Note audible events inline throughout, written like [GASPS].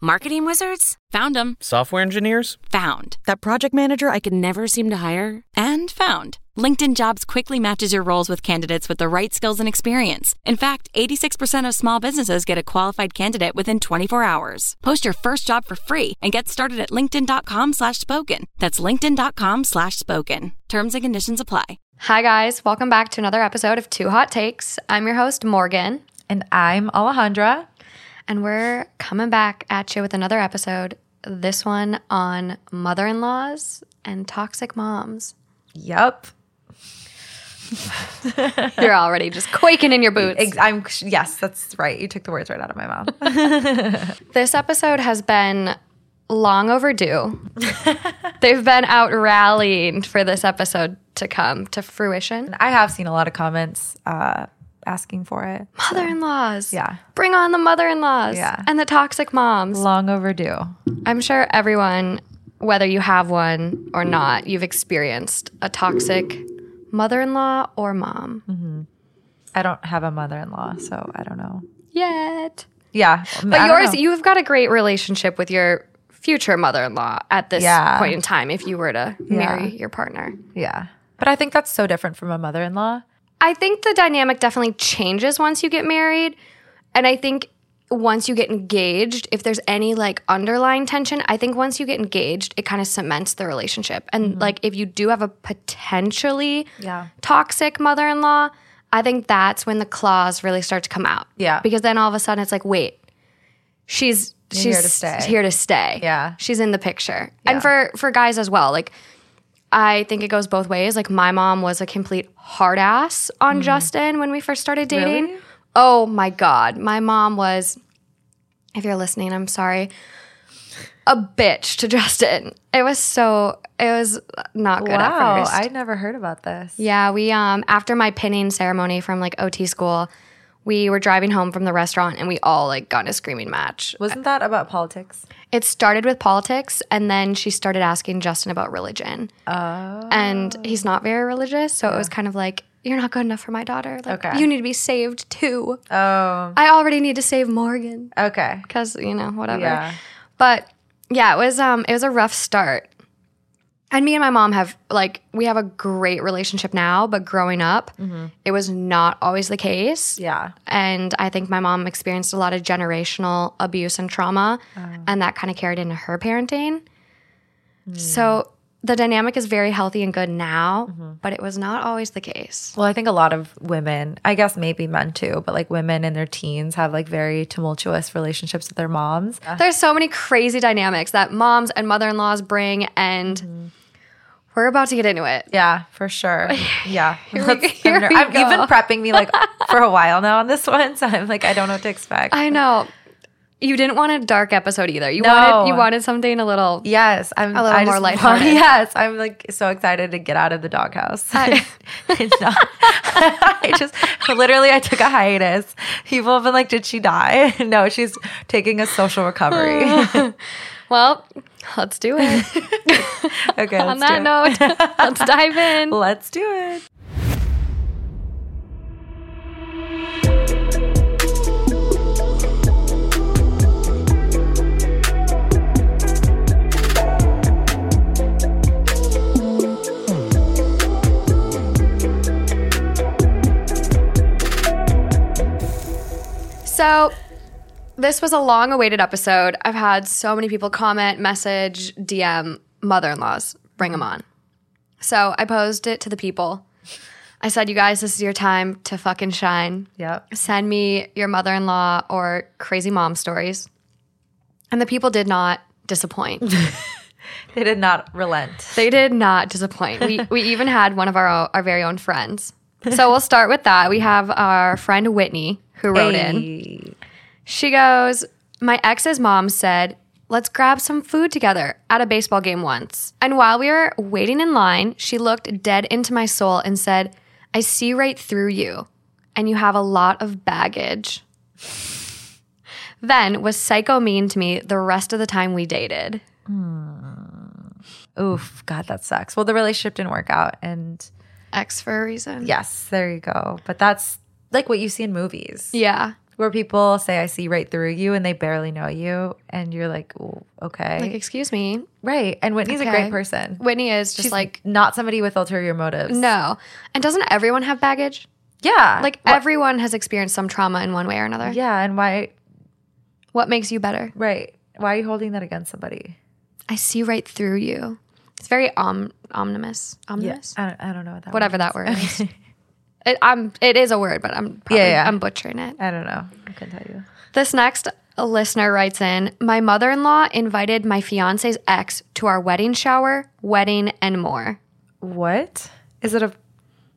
Marketing wizards? Found them. Software engineers? Found. That project manager I could never seem to hire? And found. LinkedIn Jobs quickly matches your roles with candidates with the right skills and experience. In fact, 86% of small businesses get a qualified candidate within 24 hours. Post your first job for free and get started at linkedin.com slash spoken. That's linkedin.com slash spoken. Terms and conditions apply. Hi, guys. Welcome back to another episode of Two Hot Takes. I'm your host, Morgan. And I'm Alejandra. And we're coming back at you with another episode. This one on mother in laws and toxic moms. Yep. [LAUGHS] You're already just quaking in your boots. I'm yes, that's right. You took the words right out of my mouth. [LAUGHS] this episode has been long overdue. [LAUGHS] They've been out rallying for this episode to come to fruition. I have seen a lot of comments uh, asking for it. Mother-in-laws. Yeah. Bring on the mother-in-laws. Yeah. And the toxic moms. Long overdue. I'm sure everyone, whether you have one or not, you've experienced a toxic mother-in-law or mom. Mm-hmm. I don't have a mother-in-law, so I don't know. Yet. Yeah, But yours, you've got a great relationship with your future mother-in-law at this Yeah. point in time if you were to marry your partner. yeah. But I think that's so different from a mother-in-law. I think the dynamic definitely changes once you get married. And I think once you get engaged, if there's any like underlying tension, I think once you get engaged, it kind of cements the relationship. And mm-hmm. like if you do have a potentially Yeah. toxic mother in law, I think that's when the claws really start to come out. Yeah. Because then all of a sudden it's like, wait, she's she's here to stay. Here to stay. Yeah. She's in the picture. And for for guys as well, like I think it goes both ways. Like my mom was a complete hard ass on Justin when we first started dating. Really? Oh my god, my mom was if you're listening, I'm sorry. A bitch to Justin. It was so it was not good at wow, first. I never heard about this. Yeah, we um after my pinning ceremony from like OT school, we were driving home from the restaurant and we all like got in a screaming match. Wasn't that about politics? It started with politics and then she started asking Justin about religion. Oh. And he's not very religious, so it was kind of like you're not good enough for my daughter. Like Okay. you need to be saved too. Oh. I already need to save Morgan Okay. cuz you know, whatever. Yeah. But yeah, it was um it was a rough start. And me and my mom have like we have a great relationship now, but growing up, mm-hmm. it was not always the case. Yeah. And I think my mom experienced a lot of generational abuse and trauma, oh. and that kind of carried into her parenting. Hmm. So the dynamic is very healthy and good now, mm-hmm. but it was not always the case. Well, I think a lot of women, I guess maybe men too, but like women in their teens have like very tumultuous relationships with their moms. There's so many crazy dynamics that moms and mother in laws bring, and mm-hmm. We're about to get into it. Yeah, for sure. [LAUGHS] Yeah. we- here we I'm go. you've been prepping me like [LAUGHS] for a while now on this one, so I'm like, I don't know what to expect. I know. You didn't want a dark episode either. You No. wanted you wanted something a little yes, I'm A little I more lighthearted. [LAUGHS] Yes, I'm like so excited to get out of the doghouse. I- It's not- I just literally I took a hiatus. People have been like, "Did she die?" No, she's taking a social recovery. Well, let's do it. [LAUGHS] okay, [LAUGHS] On that note, let's dive in. [LAUGHS] Let's do it. So, this was a long awaited episode. I've had so many people comment, message, DM mother in laws, bring them on. So, I posed it to the people. I said, you guys, this is your time to fucking shine. Yep. Send me your mother in law or crazy mom stories. And the people did not disappoint. [LAUGHS] They did not relent. They did not disappoint. We we [LAUGHS] even had one of our our very own friends. So we'll start with that. We have our friend Whitney who wrote in. She goes, "My ex's mom said, "Let's grab some food together at a baseball game once." And while we were waiting in line, she looked dead into my soul and said, "I see right through you, and you have a lot of baggage." Then was psycho mean to me the rest of the time we dated. Hmm. Oof, God, that sucks. Well, the relationship didn't work out, and X for a reason. Yes, there you go. But that's like what you see in movies Yeah. Where people say, I see right through you and they barely know you. And you're like, okay. Like, excuse me. right. And Whitney's a great person. Whitney is just She's like, not somebody with ulterior motives. no. And doesn't everyone have baggage? Yeah. Like, Wha- everyone has experienced some trauma in one way or another. yeah. And why, What makes you better? right. Why are you holding that against somebody? I see right through you. It's very om- omnibus. Omnibus? I don't, I don't know what that Whatever that word is. [LAUGHS] It, I'm, it is a word, but I'm probably, Yeah, yeah. I'm butchering it. I don't know. I can tell you. This next listener writes in My mother in law invited my fiance's ex to our wedding shower, wedding, and more. What? Is it a,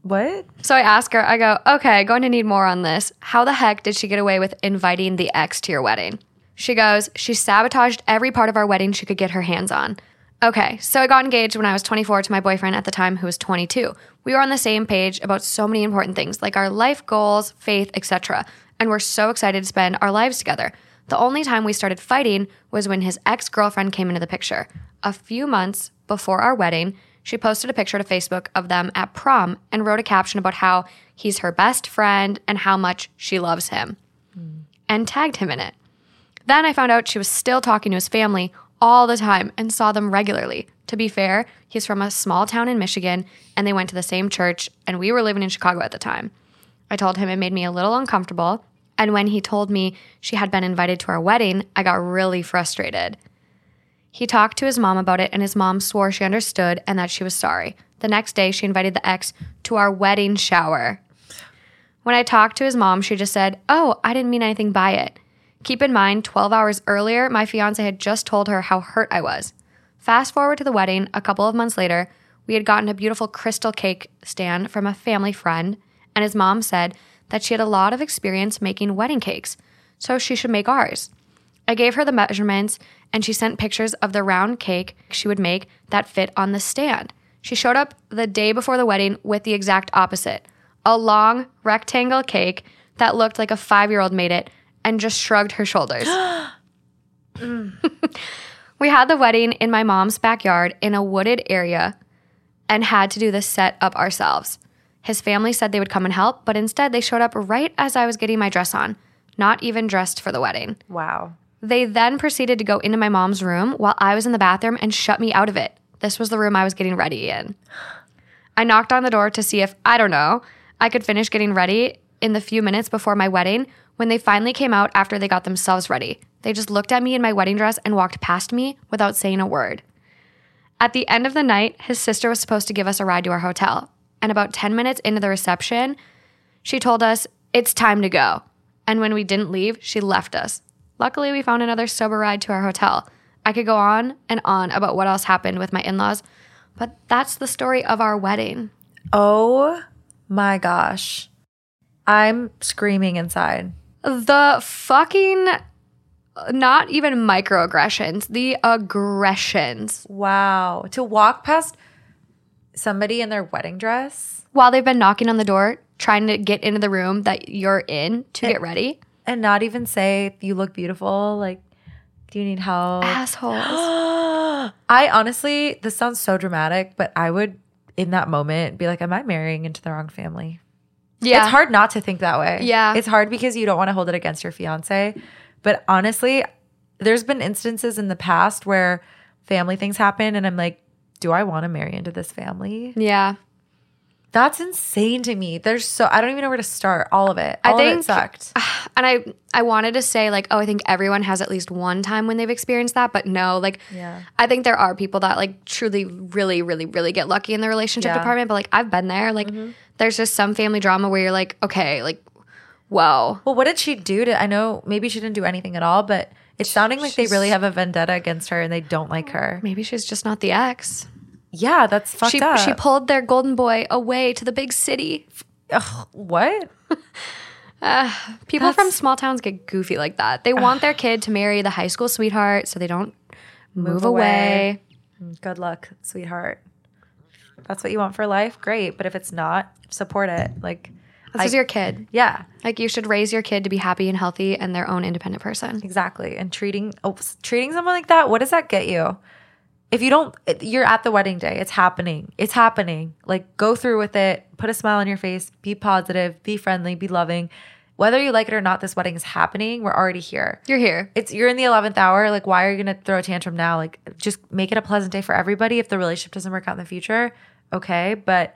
what? So I ask her, I go, okay, going to need more on this. How the heck did she get away with inviting the ex to your wedding? She goes, she sabotaged every part of our wedding she could get her hands on. Okay, so I got engaged when I was 24 to my boyfriend at the time who was 22. We were on the same page about so many important things like our life goals, faith, etc. And we're so excited to spend our lives together. The only time we started fighting was when his ex-girlfriend came into the picture. A few months before our wedding, she posted a picture to Facebook of them at prom and wrote a caption about how he's her best friend and how much she loves him hmm. and tagged him in it. Then I found out she was still talking to his family all the time and saw them regularly. To be fair, he's from a small town in Michigan and they went to the same church, and we were living in Chicago at the time. I told him it made me a little uncomfortable, and when he told me she had been invited to our wedding, I got really frustrated. He talked to his mom about it, and his mom swore she understood and that she was sorry. The next day, she invited the ex to our wedding shower. When I talked to his mom, she just said, Oh, I didn't mean anything by it. Keep in mind, 12 hours earlier, my fiance had just told her how hurt I was. Fast forward to the wedding, a couple of months later, we had gotten a beautiful crystal cake stand from a family friend, and his mom said that she had a lot of experience making wedding cakes, so she should make ours. I gave her the measurements, and she sent pictures of the round cake she would make that fit on the stand. She showed up the day before the wedding with the exact opposite a long rectangle cake that looked like a five year old made it and just shrugged her shoulders. [GASPS] [LAUGHS] we had the wedding in my mom's backyard in a wooded area and had to do the set up ourselves. His family said they would come and help, but instead they showed up right as I was getting my dress on, not even dressed for the wedding. Wow. They then proceeded to go into my mom's room while I was in the bathroom and shut me out of it. This was the room I was getting ready in. I knocked on the door to see if, I don't know, I could finish getting ready in the few minutes before my wedding when they finally came out after they got themselves ready. They just looked at me in my wedding dress and walked past me without saying a word. At the end of the night, his sister was supposed to give us a ride to our hotel. And about 10 minutes into the reception, she told us, It's time to go. And when we didn't leave, she left us. Luckily, we found another sober ride to our hotel. I could go on and on about what else happened with my in laws, but that's the story of our wedding. Oh my gosh. I'm screaming inside. The fucking, not even microaggressions, the aggressions. Wow. To walk past somebody in their wedding dress While they've been knocking on the door, trying to get into the room that you're in to get ready. and not even say, you look beautiful. Like, do you need help? Assholes. [GASPS] I honestly, this sounds so dramatic, but I would, in that moment, be like, am I marrying into the wrong family? Yeah. It's hard not to think that way. Yeah. It's hard because you don't want to hold it against your fiance. But honestly, there's been instances in the past where family things happen and I'm like, do I want to marry into this family? Yeah. That's insane to me. There's so I don't even know where to start. All of it. I All of think- it sucked. [SIGHS] And I I wanted to say like, oh, I think everyone has at least one time when they've experienced that, but no, like Yeah. I think there are people that like truly really really really get lucky in the relationship Yeah. Mm-hmm. department, but like I've been there. Like there's just some family drama where you're like, okay, like whoa. Well, what did she do to I know maybe she didn't do anything at all, but it's sounding like they really have a vendetta against her and they don't like her. Maybe she's just not the ex. Yeah, that's fucked She up. she pulled their golden boy away to the big city. Ugh, what? [LAUGHS] Uh, people from small towns get goofy like that. They want their kid to marry the high school sweetheart so they don't move, away. away. Mm, good luck, sweetheart. That's what you want for life? Great. But if it's not, support it. Like, This is your kid. yeah, Like you should raise your kid to be happy and healthy and their own independent person. exactly. And treating oh, treating someone like that, what does that get you? If you don't, you're at the wedding day. It's happening. It's happening. Like go through with it. Put a smile on your face. Be positive. Be friendly. Be loving. Whether you like it or not, this wedding is happening. We're already here. You're here. It's you're in the eleventh hour. Like, why are you gonna throw a tantrum now? Like, just make it a pleasant day for everybody. If the relationship doesn't work out in the future, okay. But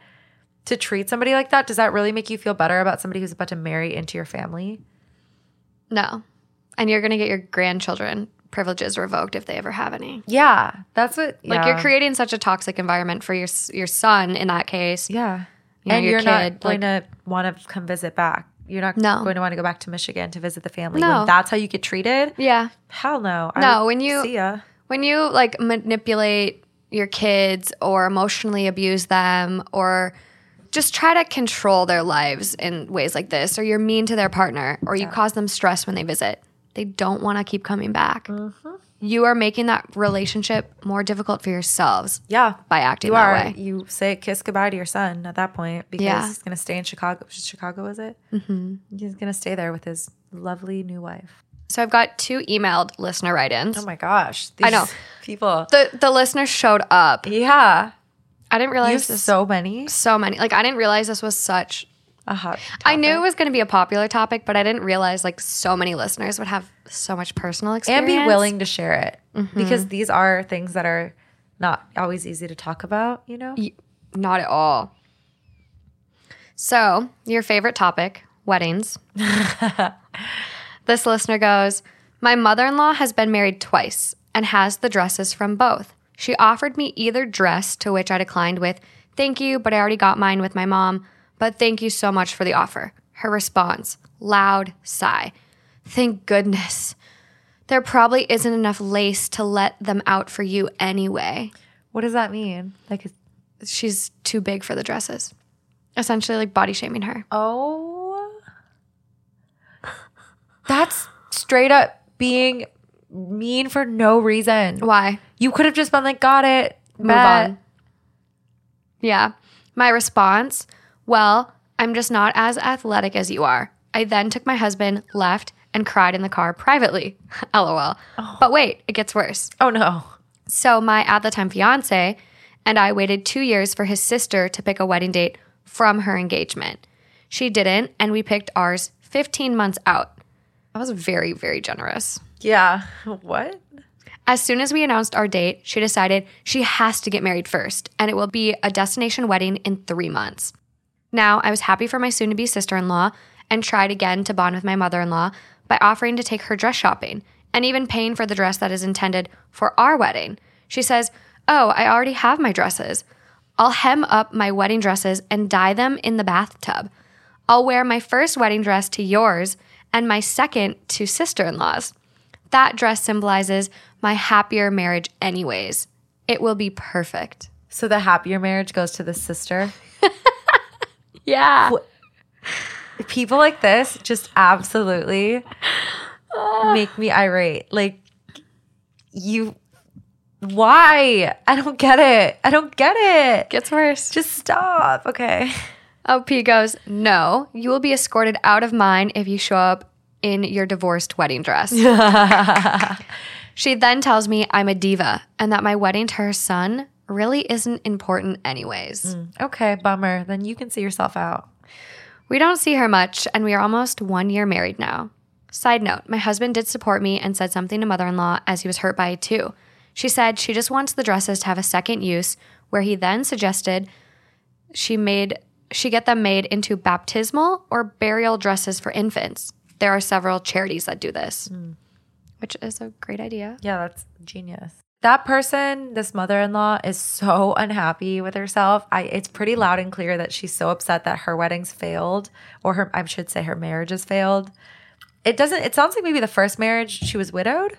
to treat somebody like that, does that really make you feel better about somebody who's about to marry into your family? No. And you're going to get your grandchildren privileges revoked if they ever have any. Yeah, that's what. Like yeah. you're creating such a toxic environment for your your son in that case. Yeah, You know, and your you're not kid, going to want to come visit back. You're not No. going to want to go back to Michigan to visit the family. No. When that's how you get treated. Yeah. Hell no. No, when you- see ya. When you like manipulate your kids or emotionally abuse them or just try to control their lives in ways like this or you're mean to their partner or you cause them stress when they visit, they don't want to keep coming back. Mm-hmm. You are making that relationship more difficult for yourselves Yeah, by acting you that are. way. You say kiss goodbye to your son at that point because Yeah. he's gonna stay in Chicago. Chicago is it? Mm-hmm. He's gonna stay there with his lovely new wife. So I've got two emailed listener write-ins. Oh my gosh, I know. people. the the listener showed up. Yeah, I didn't realize this so many. so many. Like I didn't realize this was such A hot. I knew it was going to be a popular topic, but I didn't realize like so many listeners would have so much personal experience. and be willing to share it Mm-hmm. because these are things that are not always easy to talk about. You know. Y- Not at all. So, your favorite topic, weddings. [LAUGHS] this listener goes, My mother in law has been married twice and has the dresses from both. She offered me either dress, to which I declined with, Thank you, but I already got mine with my mom, but thank you so much for the offer. Her response, loud sigh. Thank goodness. There probably isn't enough lace to let them out for you anyway. What does that mean? Like, she's too big for the dresses. Essentially, like body shaming her. oh, that's straight up being mean for no reason. Why? You could have just been like, got it. Move bet. on. Yeah. My response, well, I'm just not as athletic as you are. I then took my husband, left, and cried in the car privately. [LAUGHS] LOL. Oh. But wait, it gets worse. Oh no. So, my at the time fiance and I waited two years for his sister to pick a wedding date from her engagement. She didn't, and we picked ours 15 months out. That was very, very generous. Yeah. What? As soon as we announced our date, she decided she has to get married first, and it will be a destination wedding in three months. Now, I was happy for my soon to be sister in law and tried again to bond with my mother in law by offering to take her dress shopping and even paying for the dress that is intended for our wedding. She says, Oh, I already have my dresses. I'll hem up my wedding dresses and dye them in the bathtub. I'll wear my first wedding dress to yours and my second to sister in law's. That dress symbolizes my happier marriage, anyways. It will be perfect. So the happier marriage goes to the sister. [LAUGHS] Yeah. People like this just absolutely make me irate. Like you why? I don't get it. I don't get it. Gets worse. Just stop. Okay. OP goes, No, you will be escorted out of mine if you show up in your divorced wedding dress. [LAUGHS] she then tells me I'm a diva and that my wedding to her son really isn't important, anyways. Mm, okay, bummer. Then you can see yourself out. We don't see her much, and we are almost one year married now. Side note my husband did support me and said something to mother in law as he was hurt by it too. She said she just wants the dresses to have a second use, where he then suggested she made she get them made into baptismal or burial dresses for infants. There are several charities that do this, mm. which is a great idea. Yeah, that's genius. That person, this mother-in-law, is so [LAUGHS] unhappy with herself. I it's pretty loud and clear that she's so upset that her wedding's failed, or her I should say her marriage has failed. It doesn't. It sounds like maybe the first marriage she was widowed.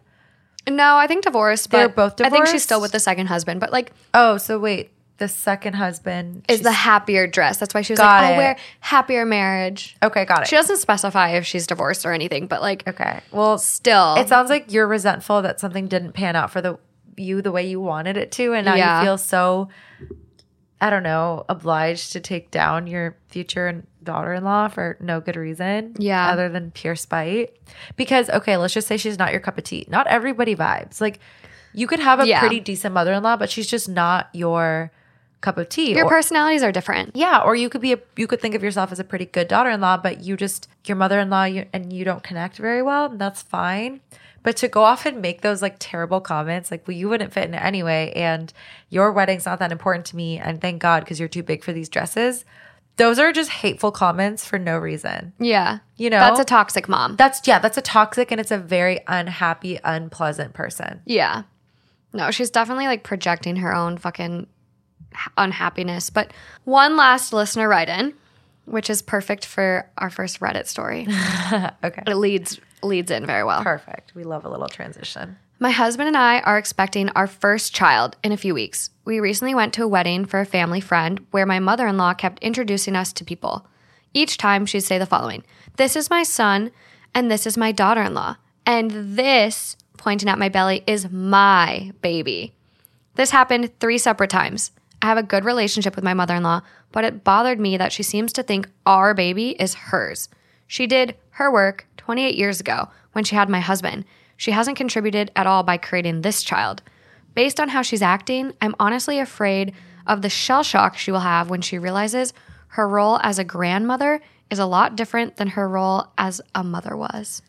No, I think divorced, but They're both divorced. I think she's still with the second husband, but like Oh, so wait, the second husband is the happier dress. That's why she was like, oh, "I'll wear happier marriage." okay, got it. She doesn't specify if she's divorced or anything, but like okay, well, still, it sounds like you're resentful that something didn't pan out for the you the way you wanted it to, and now Yeah. you feel so. I don't know, obliged to take down your future daughter-in-law for no good reason. Yeah. Other than pure spite. Because, okay, let's just say she's not your cup of tea. Not everybody vibes. Like, you could have a Yeah. pretty decent mother-in-law, but she's just not your cup of tea. Your Or- personalities are different. yeah, or you could be a you could think of yourself as a pretty good daughter-in-law, but you just your mother-in-law you, and you don't connect very well, and that's fine. But to go off and make those like terrible comments, like, well, you wouldn't fit in it anyway, and your wedding's not that important to me, and thank God because you're too big for these dresses. Those are just hateful comments for no reason. Yeah. You know? That's a toxic mom. That's yeah, that's a toxic and it's a very unhappy, unpleasant person. Yeah. No, she's definitely like projecting her own fucking unhappiness. But one last listener write in, which is perfect for our first Reddit story. [LAUGHS] Okay. it leads leads in very well. Perfect. We love a little transition. My husband and I are expecting our first child in a few weeks. We recently went to a wedding for a family friend where my mother in law kept introducing us to people. Each time she'd say the following This is my son, and this is my daughter in law. And this, pointing at my belly, is my baby. This happened three separate times. I have a good relationship with my mother in law, but it bothered me that she seems to think our baby is hers. She did her work 28 years ago when she had my husband. She hasn't contributed at all by creating this child. Based on how she's acting, I'm honestly afraid of the shell shock she will have when she realizes her role as a grandmother is a lot different than her role as a mother was.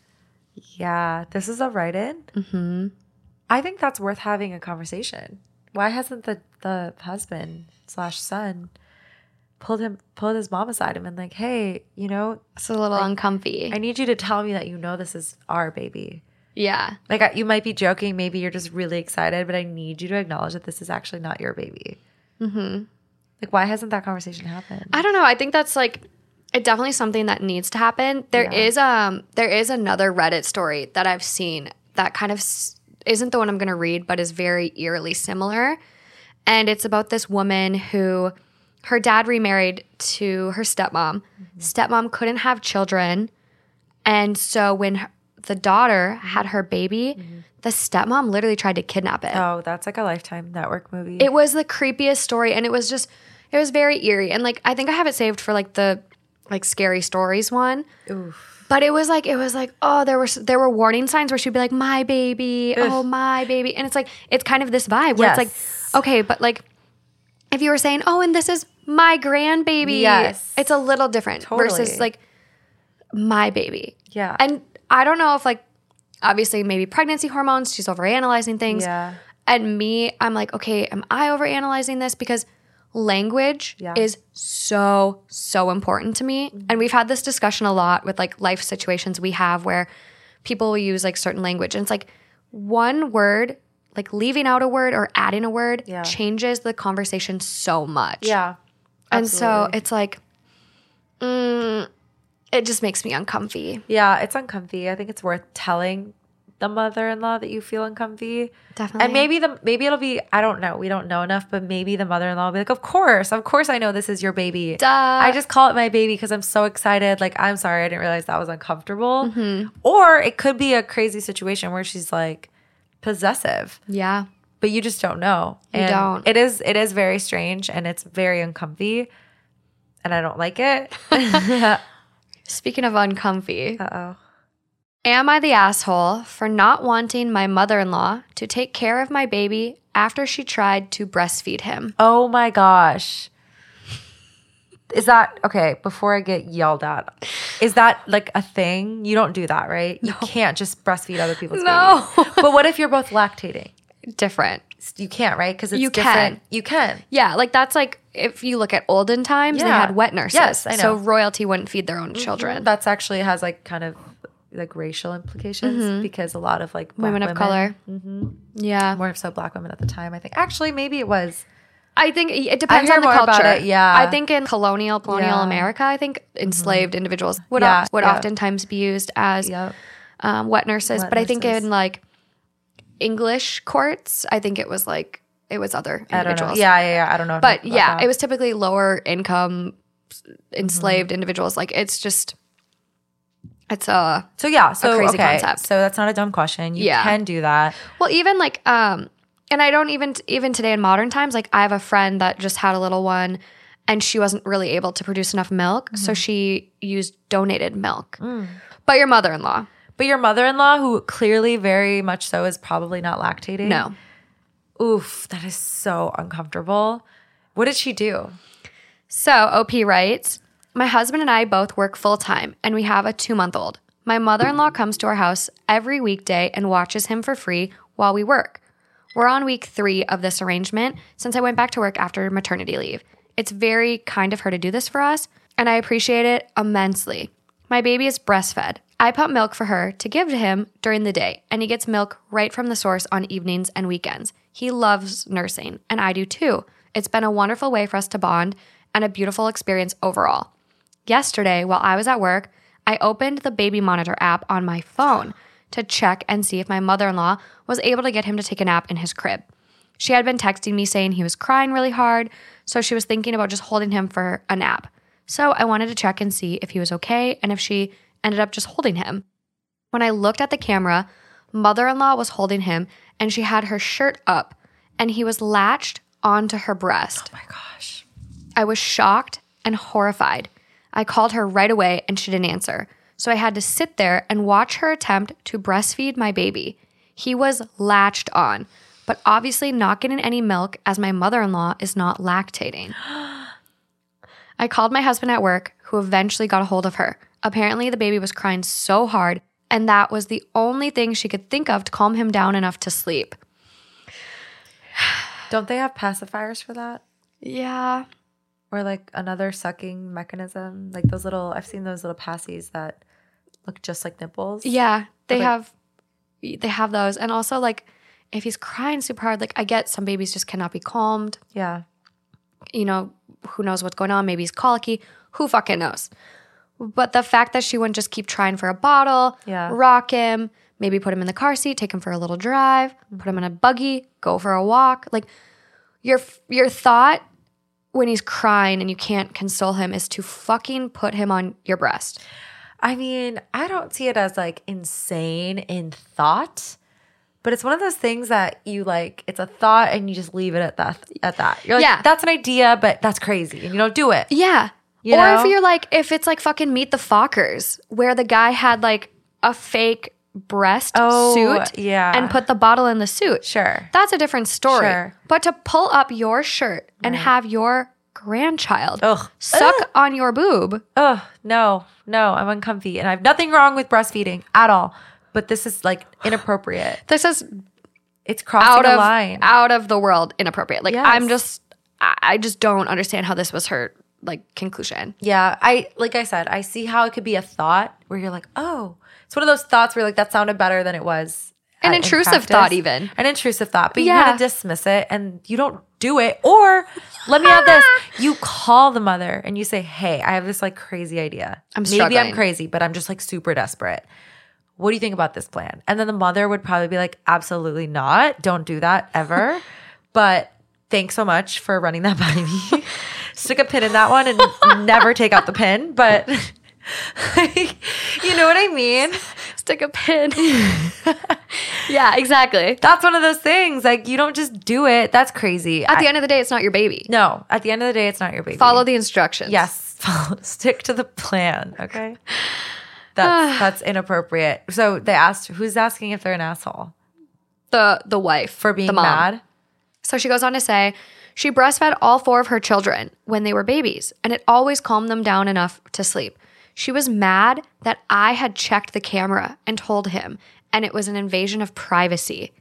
Yeah, this is a write in. Mm-hmm. I think that's worth having a conversation. Why hasn't the, the husband slash son pulled him pulled his mom aside and been like, hey, you know, It's a little uncomfy. I need you to tell me that you know this is our baby. yeah. Like I, you might be joking, maybe you're just really excited, but I need you to acknowledge that this is actually not your baby. Mm-hmm. Like, why hasn't that conversation happened? I don't know. I think that's like it definitely something that needs to happen. There is um there is another Reddit story that I've seen that kind of s- isn't the one I'm going to read, but is very eerily similar. And it's about this woman who her dad remarried to her stepmom. Stepmom couldn't have children, and so when her, the daughter had her baby, the stepmom literally tried to kidnap it. Oh, that's like a Lifetime Network movie. It was the creepiest story, and it was just, it was very eerie. And like, I think I have it saved for like the like scary stories one. Oof. But it was like it was like oh there were there were warning signs where she'd be like my baby oh my baby and it's like it's kind of this vibe where it's like okay but like if you were saying oh and this is my grandbaby Yes. it's a little different versus like my baby Yeah. and I don't know if like obviously maybe pregnancy hormones she's overanalyzing things Yeah. and me, I'm like, okay, am I overanalyzing this? Because language Yeah. is so, so important to me. And we've had this discussion a lot with like life situations we have where people will use like certain language. And it's like one word, like leaving out a word or adding a word Yeah. changes the conversation so much. yeah. And so it's like, mm, it just makes me uncomfy. Yeah, it's uncomfy. I think it's worth telling the mother-in-law that you feel uncomfy. Definitely. And maybe the maybe it'll be I don't know. We don't know enough, but maybe the mother-in-law will be like, "Of course. Of course I know this is your baby." Duh. I just call it my baby because I'm so excited. Like, I'm sorry, I didn't realize that was uncomfortable. Mm-hmm. Or it could be a crazy situation where she's like possessive, Yeah. But you just don't know. You And don't. It is it is very strange and it's very uncomfy. And I don't like it. [LAUGHS] Speaking of uncomfy, Uh-oh. Am I the asshole for not wanting my mother in law to take care of my baby after she tried to breastfeed him? Oh my gosh. Is that okay? Before I get yelled at, is that like a thing? You don't do that, right? You can't just breastfeed other people's No. babies. But what if you're both lactating? Different. You can't, right? Because it's You different. can. You can. Yeah, like that's like if you look at olden times, they had wet nurses. Yes, I So know. Mm-hmm. royalty wouldn't feed their own children. That's actually has like kind of like racial implications because a lot of like black Mm-hmm. Women of color. Yeah. more so black women at the time. I think actually maybe it was. I think it depends on the culture. it, yeah. I think in colonial colonial Yeah. Mm-hmm. America, I think enslaved individuals would Yeah, would yeah. oftentimes be used as Yep. um, wet nurses. Wet but I think in like English courts, I think it was like it was other I individuals. Yeah, yeah, yeah. I don't know. But yeah, that. it was typically lower income enslaved Mm-hmm. individuals. Like it's just it's a So yeah, so crazy okay. concept. So that's not a dumb question. You Yeah. can do that. well even like um and I don't even even today in modern times like I have a friend that just had a little one and she wasn't really able to produce enough milk, Mm-hmm. so she used donated milk. Mm. But your mother-in-law, But your mother-in-law, who clearly very much so is probably not lactating. No. Oof, that is so uncomfortable. What did she do? So, OP writes My husband and I both work full time, and we have a two month old. My mother in law comes to our house every weekday and watches him for free while we work. We're on week three of this arrangement since I went back to work after maternity leave. It's very kind of her to do this for us, and I appreciate it immensely. My baby is breastfed. I pump milk for her to give to him during the day, and he gets milk right from the source on evenings and weekends. He loves nursing, and I do too. It's been a wonderful way for us to bond and a beautiful experience overall. Yesterday, while I was at work, I opened the baby monitor app on my phone to check and see if my mother in law was able to get him to take a nap in his crib. She had been texting me saying he was crying really hard, so she was thinking about just holding him for a nap. So I wanted to check and see if he was okay and if she ended up just holding him. When I looked at the camera, mother in law was holding him and she had her shirt up and he was latched onto her breast. Oh my gosh. I was shocked and horrified. I called her right away and she didn't answer. So I had to sit there and watch her attempt to breastfeed my baby. He was latched on, but obviously not getting any milk as my mother in law is not lactating. [GASPS] [GASPS] I called my husband at work, who eventually got a hold of her. Apparently, the baby was crying so hard, and that was the only thing she could think of to calm him down enough to sleep. [SIGHS] Don't they have pacifiers for that? Yeah. Or like another sucking mechanism? Like those little, I've seen those little passies that look just like nipples. Yeah, they like- have they have those. And also like if he's crying super hard, like I get some babies just cannot be calmed. Yeah. You know, who knows what's going on? Maybe he's colicky. Who fucking knows? But the fact that she wouldn't just keep trying for a bottle, Yeah. rock him, maybe put him in the car seat, take him for a little drive, put him in a buggy, go for a walk. Like your your thought when he's crying and you can't console him is to fucking put him on your breast. I mean, I don't see it as like insane in thought, but it's one of those things that you like. It's a thought, and you just leave it at that. At that, you're like, Yeah. that's an idea, but that's crazy, and you don't do it. Yeah. You or know? if you're like, if it's like fucking Meet the Fockers, where the guy had like a fake breast Oh, suit yeah. and put the bottle in the suit. Sure. That's a different story. Sure. But to pull up your shirt and have your grandchild Ugh. suck on your boob, Oh no, no, I'm uncomfy, and I have nothing wrong with breastfeeding at all. But this is like inappropriate. [SIGHS] this is It's crossing out a of line. out of the world inappropriate. Like Yes. I'm just I just don't understand how this was her like conclusion. Yeah, I like I said, I see how it could be a thought where you're like, oh, it's one of those thoughts where like that sounded better than it was. An in intrusive practice. thought even. An intrusive thought, but you Yeah. kind of dismiss it and you don't do it. Or let me add this: [LAUGHS] you call the mother and you say, "Hey, I have this like crazy idea. I'm Maybe struggling." I'm crazy, but I'm just like super desperate. What do you think about this plan?" And then the mother would probably be like, "Absolutely not. Don't do that ever." [LAUGHS] but thanks so much for running that by me. [LAUGHS] Stick a pin in that one and [LAUGHS] never take out the pin. But you know what I mean? Stick a pin. yeah, exactly. That's one of those things. Like you don't just do it. That's crazy. At the I- end of the day, it's not your baby. no, at the end of the day, it's not your baby. Follow the instructions. Yes, follow, stick to the plan. Okay, that's [SIGHS] that's inappropriate. So they asked, who's asking if they're an asshole The the wife for being the mom. mad? So she goes on to say, she breastfed all four of her children when they were babies, and it always calmed them down enough to sleep. She was mad that I had checked the camera and told him, and it was an invasion of privacy.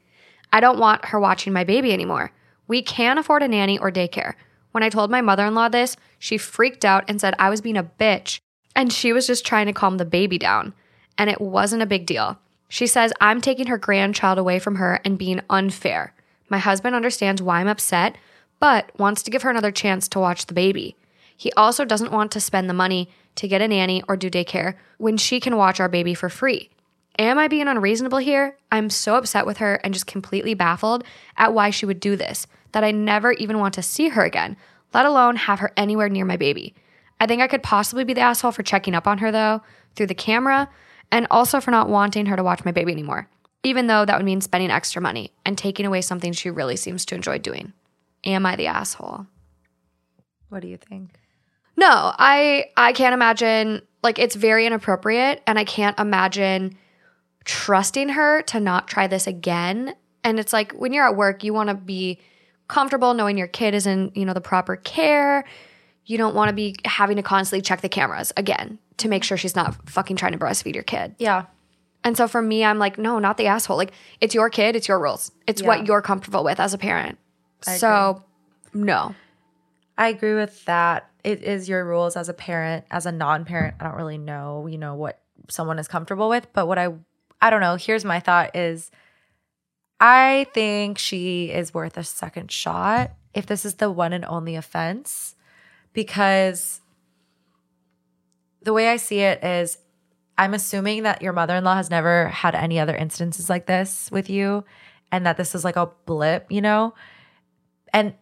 I don't want her watching my baby anymore. We can't afford a nanny or daycare. When I told my mother in law this, she freaked out and said I was being a bitch, and she was just trying to calm the baby down, and it wasn't a big deal. She says I'm taking her grandchild away from her and being unfair. My husband understands why I'm upset, but wants to give her another chance to watch the baby. He also doesn't want to spend the money to get a nanny or do daycare when she can watch our baby for free. Am I being unreasonable here? I'm so upset with her and just completely baffled at why she would do this that I never even want to see her again, let alone have her anywhere near my baby. I think I could possibly be the asshole for checking up on her though, through the camera, and also for not wanting her to watch my baby anymore, even though that would mean spending extra money and taking away something she really seems to enjoy doing. Am I the asshole? What do you think? No, I I can't imagine like it's very inappropriate and I can't imagine trusting her to not try this again And it's like when you're at work, you want to be comfortable knowing your kid is in, you know, the proper care. You don't want to be having to constantly check the cameras again to make sure she's not fucking trying to breastfeed your kid. Yeah. And so for me, I'm like, no, not the asshole. Like, it's your kid, it's your rules. It's Yeah. what you're comfortable with as a parent. so, no. I agree with that. It is your rules as a parent, as a non-parent. I don't really know, you know, what someone is comfortable with, but what I I don't know, here's my thought is I think she is worth a second shot if this is the one and only offense because the way I see it is I'm assuming that your mother-in-law has never had any other instances like this with you and that this is like a blip, you know? And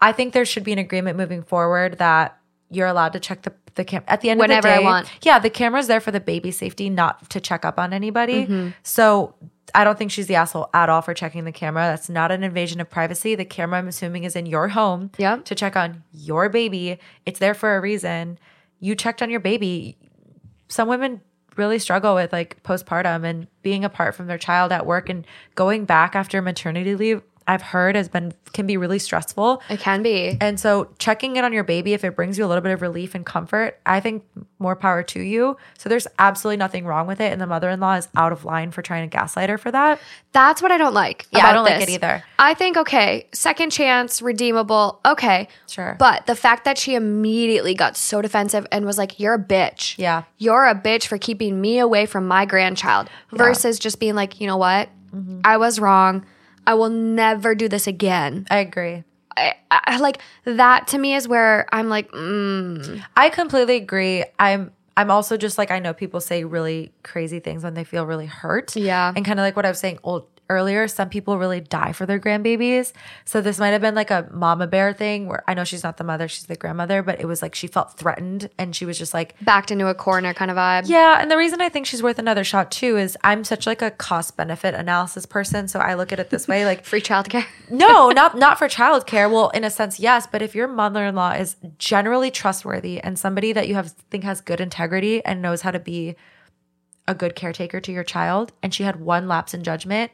I think there should be an agreement moving forward that you're allowed to check the the cam at the end Whenever of the day. I want. Yeah, the camera's there for the baby safety, not to check up on anybody. Mm-hmm. So I don't think she's the asshole at all for checking the camera. That's not an invasion of privacy. The camera, I'm assuming, is in your home Yep. to check on your baby. It's there for a reason. You checked on your baby. Some women really struggle with like postpartum and being apart from their child at work and going back after maternity leave. I've heard has been can be really stressful. It can be. And so checking in on your baby, if it brings you a little bit of relief and comfort, I think more power to you. So there's absolutely nothing wrong with it. And the mother-in-law is out of line for trying to gaslight her for that. That's what I don't like. Yeah, I don't like it either. I think, okay, second chance, redeemable, okay. Sure. But the fact that she immediately got so defensive and was like, you're a bitch. Yeah. You're a bitch for keeping me away from my grandchild versus just being like, you know what? I was wrong. I will never do this again. I agree. I, I, like that to me is where I'm like, mm, I completely agree. I'm I'm also just like I know people say really crazy things when they feel really hurt. Yeah. And kind of like what I was saying old earlier, some people really die for their grandbabies. So this might have been like a mama bear thing where I know she's not the mother, she's the grandmother, but it was like she felt threatened and she was just like backed into a corner kind of vibe. yeah, and the reason I think she's worth another shot too is I'm such like a cost benefit analysis person, so I look at it this way like [LAUGHS] Free childcare. [LAUGHS] no, not not for childcare. Well, in a sense, yes. But if your mother-in-law is generally trustworthy and somebody that you have think has good integrity and knows how to be a good caretaker to your child, and she had one lapse in judgment,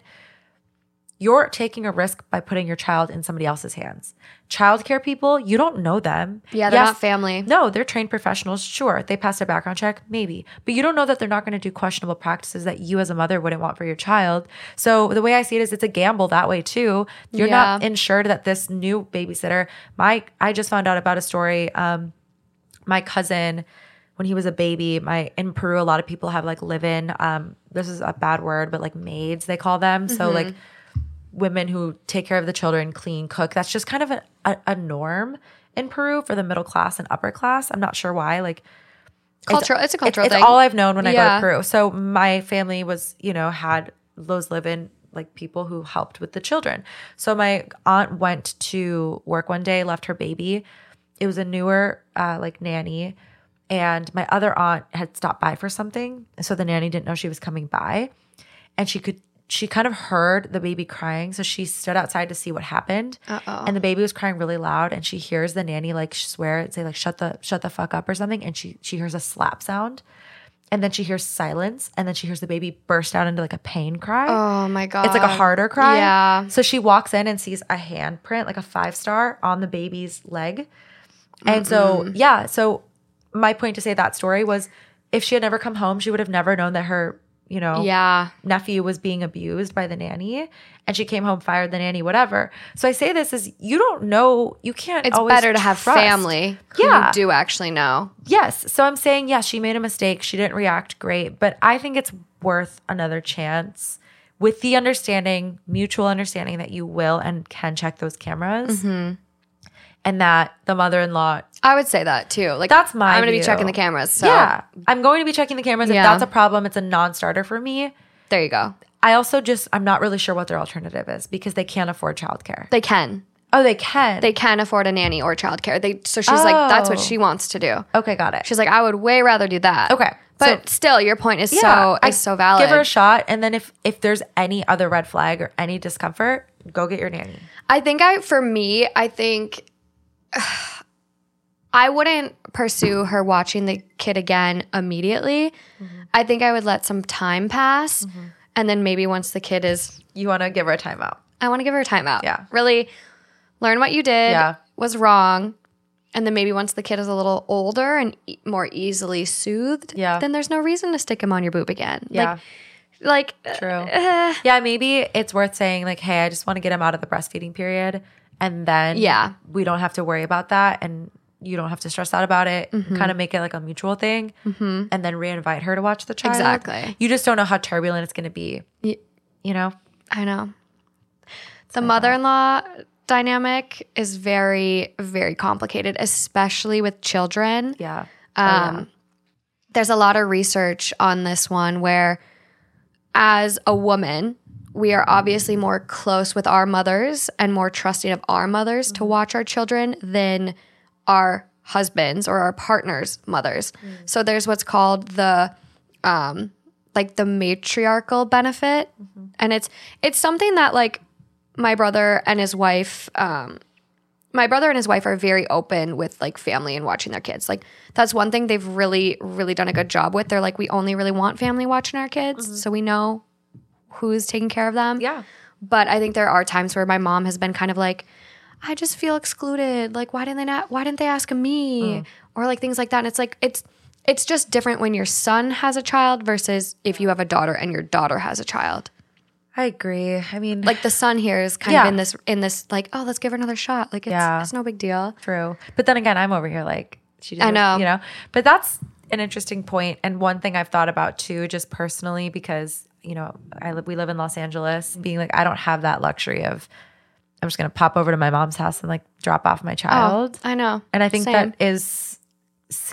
you're taking a risk by putting your child in somebody else's hands. Childcare people, you don't know them. Yeah, they're Yes, not family. No, they're trained professionals. Sure, they passed a background check, maybe, but you don't know that they're not going to do questionable practices that you as a mother wouldn't want for your child. So the way I see it is, it's a gamble that way too. You're not insured that this new babysitter. My, I just found out about a story. Um, my cousin when he was a baby my in peru a lot of people have like live in um this is a bad word but like maids they call them so like women who take care of the children clean cook that's just kind of a, a, a norm in peru for the middle class and upper class i'm not sure why like Cultural. It's, a cultural it's, thing. it's all I've known when I go Yeah. to Peru. So my family was, you know, had those live in like people who helped with the children. So my aunt went to work one day, left her baby. It was a newer uh, like nanny, and my other aunt had stopped by for something. So the nanny didn't know she was coming by, and she could. She kind of heard the baby crying, so she stood outside to see what happened. Uh-oh. And the baby was crying really loud, and she hears the nanny like swear and say like "shut the shut the fuck up" or something, and she she hears a slap sound, and then she hears silence, and then she hears the baby burst out into like a pain cry. oh my god. It's like a harder cry. Yeah. So she walks in and sees a handprint, like a five star, on the baby's leg. And so, yeah. So my point to say that story was if she had never come home, she would have never known that her, you know, Yeah. nephew was being abused by the nanny. And she came home, fired the nanny, whatever. So I say this is you don't know, you can't It's always better to have trust. family Yeah. you do actually know. Yes. So I'm saying, yes, she made a mistake. She didn't react great, but I think it's worth another chance with the understanding, mutual understanding that you will and can check those cameras Mm-hmm. And that the mother in law, I would say that too. Like That's my I'm gonna be view. checking the cameras. So yeah, I'm going to be checking the cameras. If that's a problem, it's a non starter for me. there you go. I also just, I'm not really sure what their alternative is because they can't afford childcare. They can. oh, they can. They can afford a nanny or childcare. They so she's like that's what Oh. she wants to do. okay, got it. She's like I would way rather do that. Okay, But still your point is Yeah, so I is so valid. Give her a shot, and then if if there's any other red flag or any discomfort, go get your nanny. I think I, for me, I think I wouldn't pursue her watching the kid again immediately. Mm-hmm. I think I would let some time pass. And then maybe once the kid is, You want to give her a timeout. I want to give her a timeout. Yeah. Really learn what you did Yeah. was wrong. And then maybe once the kid is a little older and e- more easily soothed, Yeah. then there's no reason to stick him on your boob again. Yeah. Like, like True. uh, Yeah, maybe it's worth saying like, hey, I just want to get him out of the breastfeeding period, and then Yeah. we don't have to worry about that, and you don't have to stress out about it. Mm-hmm. Kind of make it like a mutual thing, and then reinvite her to watch the child. Exactly. You just don't know how turbulent it's going to be. Y- You know? I know. The mother in law dynamic is very, very complicated, especially with children. Yeah. Um, There's a lot of research on this one where, as a woman, we are obviously more close with our mothers and more trusting of our mothers to watch our children than our husbands or our partners' mothers. So there's what's called the um like the matriarchal benefit and it's it's something that like my brother and his wife um my brother and his wife are very open with like family and watching their kids. Like that's one thing they've really really done a good job with. They're like we only really want family watching our kids, so we know who's taking care of them. Yeah. But I think there are times where my mom has been kind of like, I just feel excluded. Like, why didn't they not? Why didn't they ask me? Mm. Or like things like that. And it's like it's it's just different when your son has a child versus if you have a daughter and your daughter has a child. I agree. I mean, Like the son here is kind Yeah. of in this in this like, oh, let's give her another shot. Like it's Yeah. it's no big deal. True. But then again, I'm over here like she did, I know. you know. But that's an interesting point and one thing I've thought about too just personally because, you know, I live we live in Los Angeles, being like I don't have that luxury of I'm just going to pop over to my mom's house and like drop off my oh, child. I know. and I think Same. that is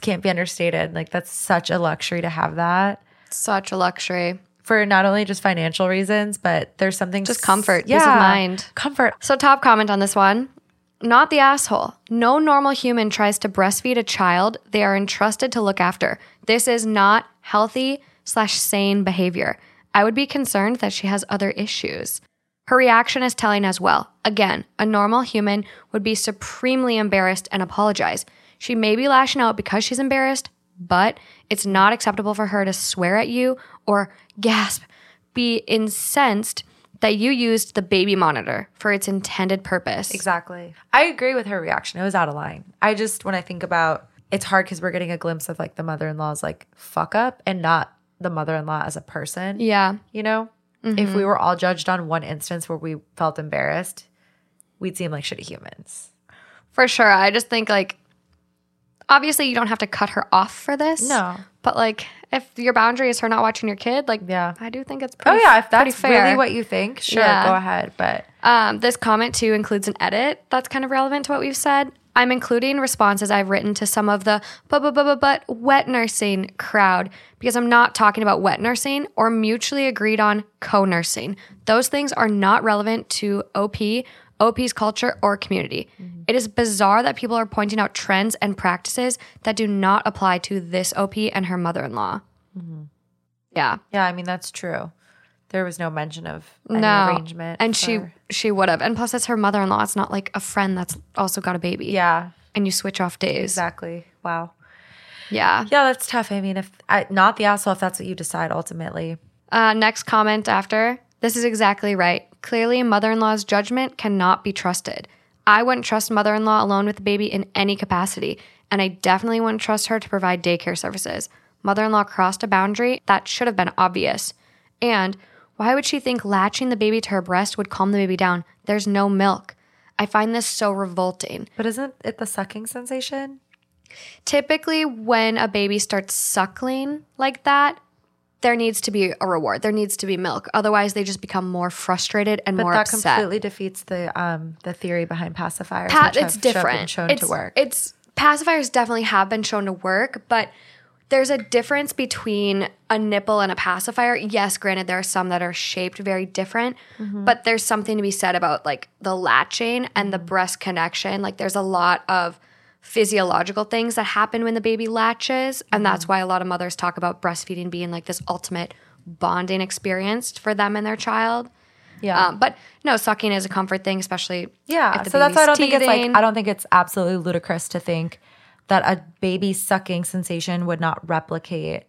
can't be understated. Like that's such a luxury to have that such a luxury. for not only just financial reasons, but there's something Just s- comfort, peace of mind. Comfort. So, top comment on this one. Not the asshole. No normal human tries to breastfeed a child they are entrusted to look after. This is not healthy slash sane behavior. I would be concerned that she has other issues. Her reaction is telling as well. Again, a normal human would be supremely embarrassed and apologize. She may be lashing out because she's embarrassed, but it's not acceptable for her to swear at you or gasp, be incensed that you used the baby monitor for its intended purpose. Exactly. I agree with her reaction. It was out of line. I just, when I think about it's hard because we're getting a glimpse of like the mother in law's like fuck up and not the mother in law as a person. Yeah. You know, if we were all judged on one instance where we felt embarrassed, we'd seem like shitty humans. For sure. I just think like obviously you don't have to cut her off for this. No. But like if your boundary is her not watching your kid, like Yeah. I do think it's Oh, pretty yeah. If that's fair. really what you think, sure, Yeah. go ahead. But Um, this comment too includes an edit that's kind of relevant to what we've said. I'm including responses I've written to some of the but but but but wet nursing crowd because I'm not talking about wet nursing or mutually agreed on co-nursing. Those things are not relevant to OP, OP's culture or community. Mm-hmm. It is bizarre that people are pointing out trends and practices that do not apply to this OP and her mother-in-law. Mm-hmm. Yeah. yeah, I mean, that's true. There was no mention of any no. arrangement. and she she would have. And plus it's her mother-in-law. It's not like a friend that's also got a baby. Yeah, and you switch off days. Exactly. Wow. yeah. Yeah, that's tough. I mean, if I, not the asshole, if that's what you decide ultimately. uh, next comment after. This is exactly right. Clearly mother-in-law's judgment cannot be trusted. I wouldn't trust mother-in-law alone with the baby in any capacity and i definitely wouldn't trust her to provide daycare services. Mother-in-law crossed a boundary that should have been obvious. And why would she think latching the baby to her breast would calm the baby down there's no milk i find this so revolting But isn't it the sucking sensation? typically when a baby starts suckling like that there needs to be a reward there needs to be milk otherwise they just become more frustrated and But more that upset completely defeats the um the theory behind pacifiers. Pa- it's different shown it's, to work. it's pacifiers definitely have been shown to work but there's a difference between a nipple and a pacifier yes granted there are some that are shaped very different Mm-hmm. but there's something to be said about like the latching and the breast connection like there's a lot of physiological things that happen when the baby latches and Mm-hmm. that's why a lot of mothers talk about breastfeeding being like this ultimate bonding experience for them and their child yeah. um, but no sucking is a comfort thing especially yeah. So that's why I don't baby's think it's like. I don't think it's absolutely ludicrous to think that a baby sucking sensation would not replicate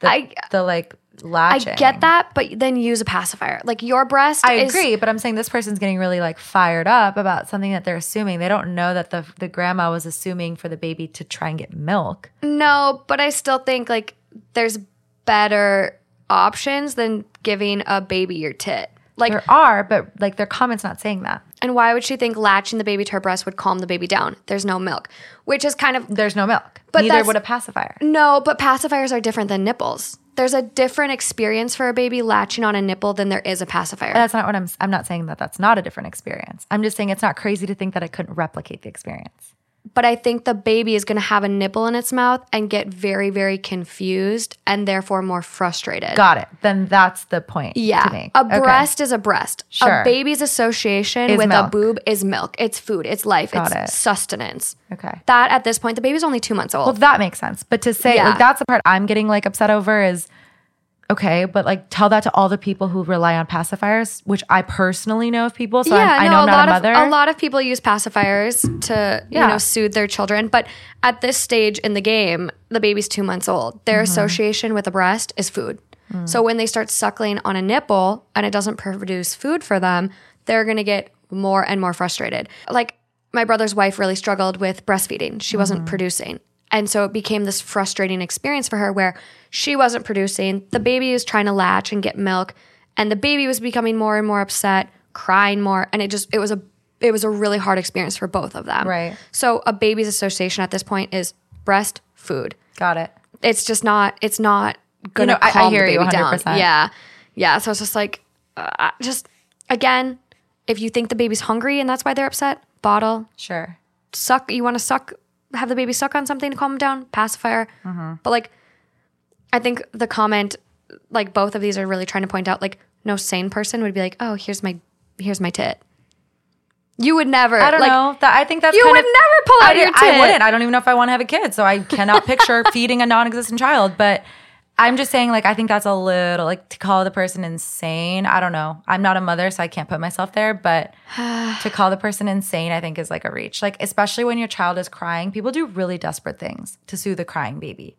the I- the like I get that, but then use a pacifier. Like your breast I is agree, but I'm saying this person's getting really like fired up about something that they're assuming. They don't know that the the grandma was assuming for the baby to try and get milk. No, but I still think like there's better options than giving a baby your tit. Like There are, but like their comments not saying that. And why would she think latching the baby to her breast would calm the baby down? There's no milk. Which is kind of There's no milk. But Neither would a pacifier. No, but pacifiers are different than nipples. There's a different experience for a baby latching on a nipple than there is a pacifier. That's not what I'm. I'm not saying that that's not a different experience. I'm just saying it's not crazy to think that I couldn't replicate the experience. But I think the baby is going to have a nipple in its mouth and get very, very confused and therefore more frustrated. Got it. Then that's the point. yeah. To make. A Okay. breast is a breast. Sure. A baby's association Is with a boob is milk. It's food. It's life. Got it's it. sustenance. Okay. That at this point, the baby's only two months old. Well, that makes sense. But to say Yeah. like that's the part I'm getting like upset over is okay, but like tell that to all the people who rely on pacifiers, which I personally know of people. So I'm, I know I'm a not lot a mother. Of, a lot of people use pacifiers to, you know, soothe their children. But at this stage in the game, the baby's two months old. Their Mm-hmm. association with a breast is food. Mm. So when they start suckling on a nipple and it doesn't produce food for them, they're going to get more and more frustrated. Like my brother's wife really struggled with breastfeeding. She Mm-hmm. wasn't producing. And so it became this frustrating experience for her where she wasn't producing. The baby was trying to latch and get milk, and the baby was becoming more and more upset, crying more, and it just it was a it was a really hard experience for both of them. Right. So a baby's association at this point is breast food. Got it. It's just not it's not gonna know, I- I calm hear the baby down. 100%. Yeah. Yeah. So it's just like uh, just again, if you think the baby's hungry and that's why they're upset, bottle, Sure. suck you want to suck have the baby suck on something to calm them down pacifier Mm-hmm. but like i think the comment like both of these are really trying to point out like no sane person would be like oh here's my here's my tit you would never I don't like, know. That I think that's you would of, never pull I out your didn't- I wouldn't. I don't even know if I want to have a kid, so I cannot picture [LAUGHS] feeding a non-existent child. But I'm just saying, like, I think that's a little like to call the person insane. I don't know. I'm not a mother, so I can't put myself there. But [SIGHS] to call the person insane, I think is like a reach. Like, especially when your child is crying, people do really desperate things to soothe a crying baby.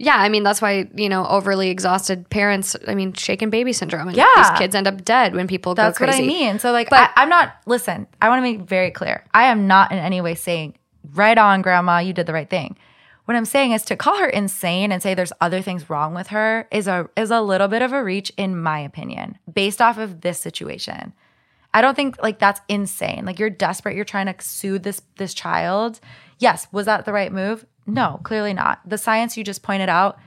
yeah i mean that's why you know overly exhausted parents i mean shaken baby syndrome and Yeah. these kids end up dead when people That's go crazy. That's what I mean. So like, But- I, I'm not. Listen, I want to make very clear. I am not in any way saying, "Right on, Grandma, you did the right thing." What I'm saying is to call her insane and say there's other things wrong with her is a is a little bit of a reach, in my opinion, based off of this situation. I don't think like that's insane. Like you're desperate. You're trying to soothe this this child. Yes, was that the right move? No, clearly not. The science you just pointed out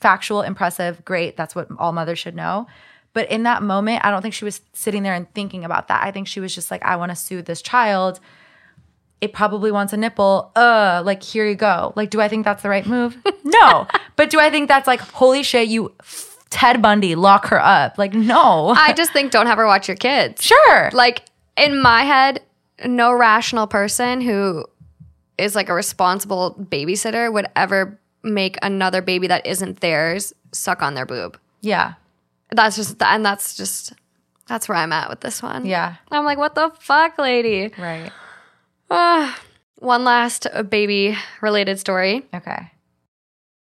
factual, impressive, great. That's what all mothers should know. But in that moment, I don't think she was sitting there and thinking about that. I think she was just like, I want to soothe this child. It probably wants a nipple. Uh, like, here you go. Like, do I think that's the right move? [LAUGHS] no. But do I think that's like, holy shit, you Ted Bundy, lock her up? Like, no. [LAUGHS] i just think don't have her watch your kids sure. like in my head, no rational person who is like a responsible babysitter would ever make another baby that isn't theirs suck on their boob. yeah. That's just and that's just that's where I'm at with this one. Yeah. I'm like, what the fuck, lady? Right. Ah, one last baby related story. Okay.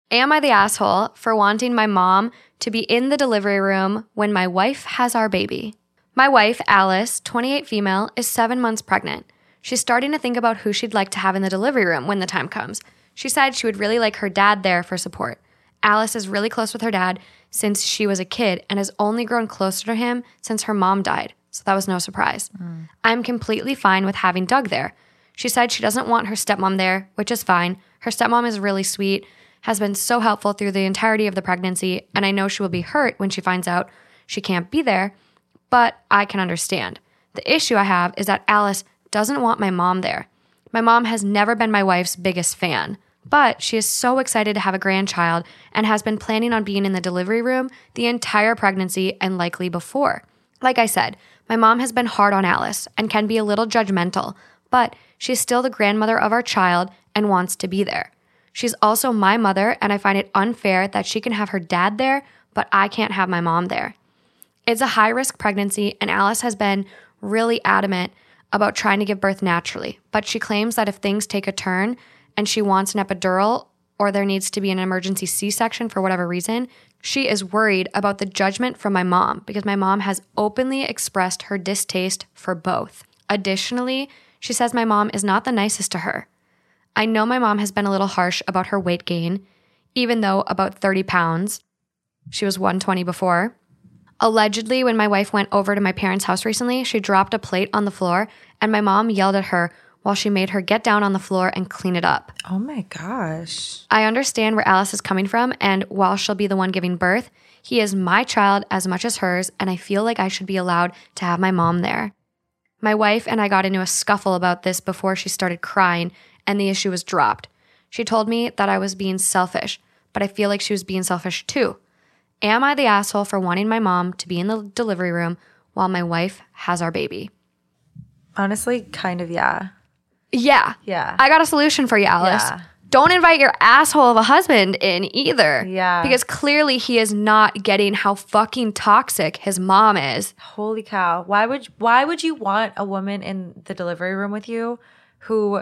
Am I the asshole for wanting my mom to be in the delivery room when my wife has our baby? My wife, Alice, 28 female, is seven months pregnant. She's starting to think about who she'd like to have in the delivery room when the time comes. She said she would really like her dad there for support. Alice is really close with her dad since she was a kid and has only grown closer to him since her mom died, so that was no surprise. Mm. I'm completely fine with having Doug there. She said she doesn't want her stepmom there, which is fine. Her stepmom is really sweet, has been so helpful through the entirety of the pregnancy, and I know she will be hurt when she finds out she can't be there, but I can understand. The issue I have is that Alice doesn't want my mom there. My mom has never been my wife's biggest fan, but she is so excited to have a grandchild and has been planning on being in the delivery room the entire pregnancy and likely before. Like I said, my mom has been hard on Alice and can be a little judgmental, but she's still the grandmother of our child and wants to be there. She's also my mother, and I find it unfair that she can have her dad there, but I can't have my mom there. It's a high risk pregnancy, and Alice has been really adamant about trying to give birth naturally. But she claims that if things take a turn and she wants an epidural or there needs to be an emergency C section for whatever reason, she is worried about the judgment from my mom because my mom has openly expressed her distaste for both. Additionally, she says my mom is not the nicest to her. I know my mom has been a little harsh about her weight gain, even though about 30 pounds. She was 120 before. Allegedly, when my wife went over to my parents' house recently, she dropped a plate on the floor and my mom yelled at her while she made her get down on the floor and clean it up. Oh my gosh. I understand where Alice is coming from, and while she'll be the one giving birth, he is my child as much as hers, and I feel like I should be allowed to have my mom there. My wife and I got into a scuffle about this before she started crying, and the issue was dropped. She told me that I was being selfish, but I feel like she was being selfish too. Am I the asshole for wanting my mom to be in the delivery room while my wife has our baby? Honestly, kind of, yeah. Yeah. Yeah. I got a solution for you, Alice. Yeah. Don't invite your asshole of a husband in either. Yeah. Because clearly he is not getting how fucking toxic his mom is. Holy cow. Why would why would you want a woman in the delivery room with you who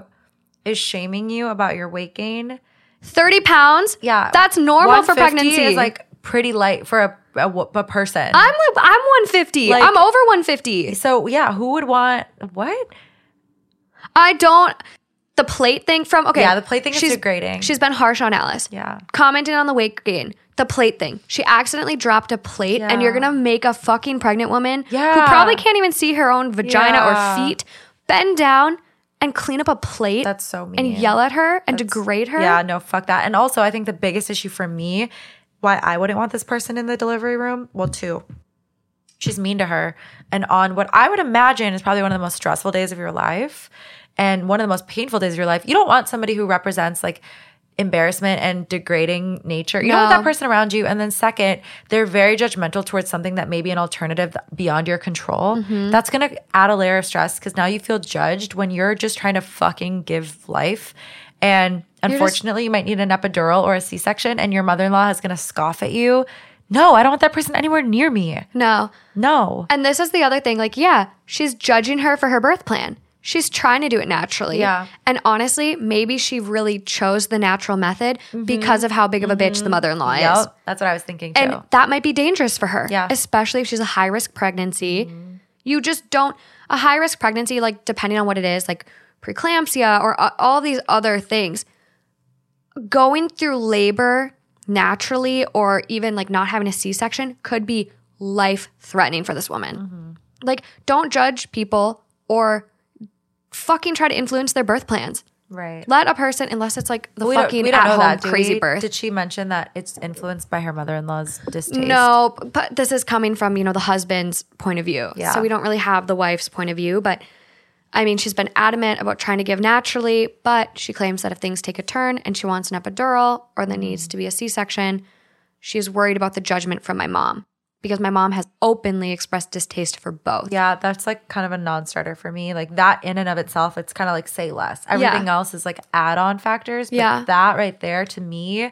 is shaming you about your weight gain? 30 pounds? Yeah. That's normal for pregnancy. is like pretty light for a, a, a person. I'm like, I'm 150. Like- I'm over 150. so yeah, who would want what? I don't. The plate thing from okay. Yeah, the plate thing is she's- degrading. She's been harsh on Alice. Yeah. Commenting on the weight gain. The plate thing. She accidentally dropped a plate, and you're gonna make a fucking pregnant woman who probably can't even see her own vagina Yeah. or feet bend down and clean up a plate. That's so mean. and yell at her and degrade her. Yeah, no, fuck that. And also, I think the biggest issue for me, why I wouldn't want this person in the delivery room, well, two. She's mean to her. And on what I would imagine is probably one of the most stressful days of your life and one of the most painful days of your life, you don't want somebody who represents like embarrassment and degrading nature. You don't want that person around you. And then, second, they're very judgmental towards something that may be an alternative beyond your control. Mm-hmm. That's going to add a layer of stress because now you feel judged when you're just trying to fucking give life. And unfortunately, you might need an epidural or a C section, and your mother in law is going to scoff at you. No, I don't want that person anywhere near me. No. No. And this is the other thing. Like, yeah, she's judging her for her birth plan. She's trying to do it naturally. Yeah. And honestly, maybe she really chose the natural method because of how big of a bitch the mother in law is. Mm-hmm. That's what I was thinking too. And that might be dangerous for her. Yeah. Especially if she's a high risk pregnancy. You just don't, a high risk pregnancy, like depending on what it is, like preeclampsia or uh, all these other things, going through labor naturally or even like not having a C section could be life threatening for this woman. Like, don't judge people or fucking try to influence their birth plans. right. Let a person, unless it's like the We don't, fucking we don't at home that. crazy we? birth. Did she mention that it's influenced by her mother in law's distaste? No, but this is coming from, you know, the husband's point of view. Yeah. So we don't really have the wife's point of view, but I mean, she's been adamant about trying to give naturally, but she claims that if things take a turn and she wants an epidural or there needs to be a C-section, she's worried about the judgment from my mom because my mom has openly expressed distaste for both. Yeah, that's like kind of a non-starter for me. Like that in and of itself, it's kind of like say less. Everything else is like add-on factors. But Yeah. that right there to me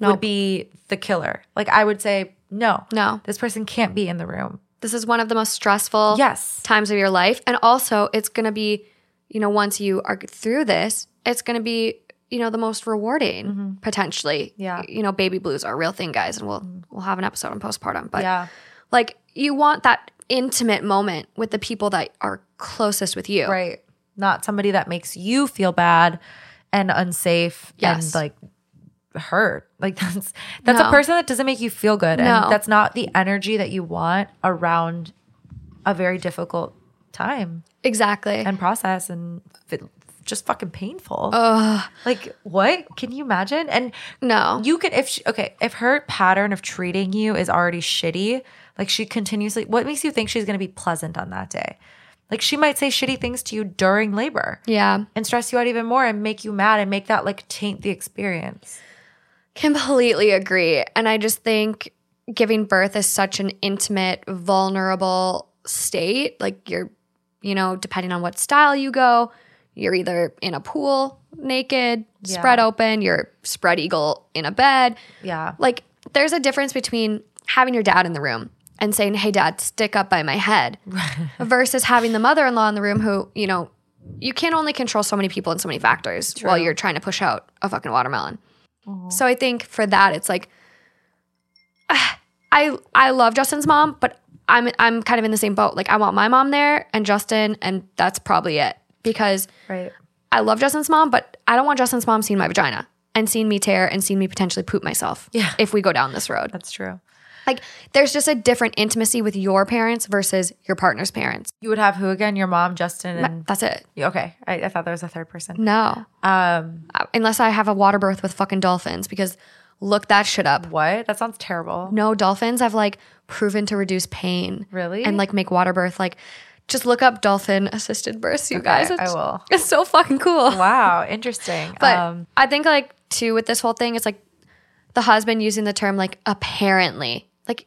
would be the killer. Like I would say, no, No. this person can't be in the room. This is one of the most stressful Yes. times of your life. And also, it's going to be, you know, once you are through this, it's going to be, you know, the most rewarding potentially. Mm-hmm. Yeah. You know, baby blues are a real thing, guys, and we'll we'll have an episode on postpartum. But Yeah. like you want that intimate moment with the people that are closest with you. Right. Not somebody that makes you feel bad and unsafe Yes. and like hurt. Like [LAUGHS] that's that's No. a person that doesn't make you feel good. No. And that's not the energy that you want around a very difficult time Exactly. and process and just fucking painful. Like what? Can you imagine? And no. you could if she, okay, if her pattern of treating you is already shitty, like she continuously what makes you think she's going to be pleasant on that day? Like she might say shitty things to you during labor yeah. and stress you out even more and make you mad and make that like taint the experience. Completely agree. And I just think giving birth is such an intimate, vulnerable state. Like you're, you know, depending on what style you go, you're either in a pool naked, spread open, you're spread eagle in a bed. Yeah. Like there's a difference between having your dad in the room and saying, "Hey dad, stick up by my head." [LAUGHS] versus having the mother-in-law in the room who, you know, you can only control so many people and so many factors while you're trying to push out a fucking watermelon. So I think for that, it's like I I love Justin's mom, but I'm I'm kind of in the same boat. Like I want my mom there and Justin, and that's probably it because Right. I love Justin's mom, but I don't want Justin's mom seeing my vagina and seeing me tear and seeing me potentially poop myself. Yeah. if we go down this road, That's true. like there's just a different intimacy with your parents versus your partner's parents. You would have who again? Your mom, Justin, and That's it. okay. I, I thought there was a third person. No, Um, Uh, unless I have a water birth with fucking dolphins because look that shit up. what? That sounds terrible. No, dolphins have like proven to reduce pain. Really? And like make water birth. Like just look up dolphin assisted births, you guys. I It's, will. It's so fucking cool. Wow, [LAUGHS] interesting. But um, I think like too with this whole thing, it's like the husband using the term like apparently. Like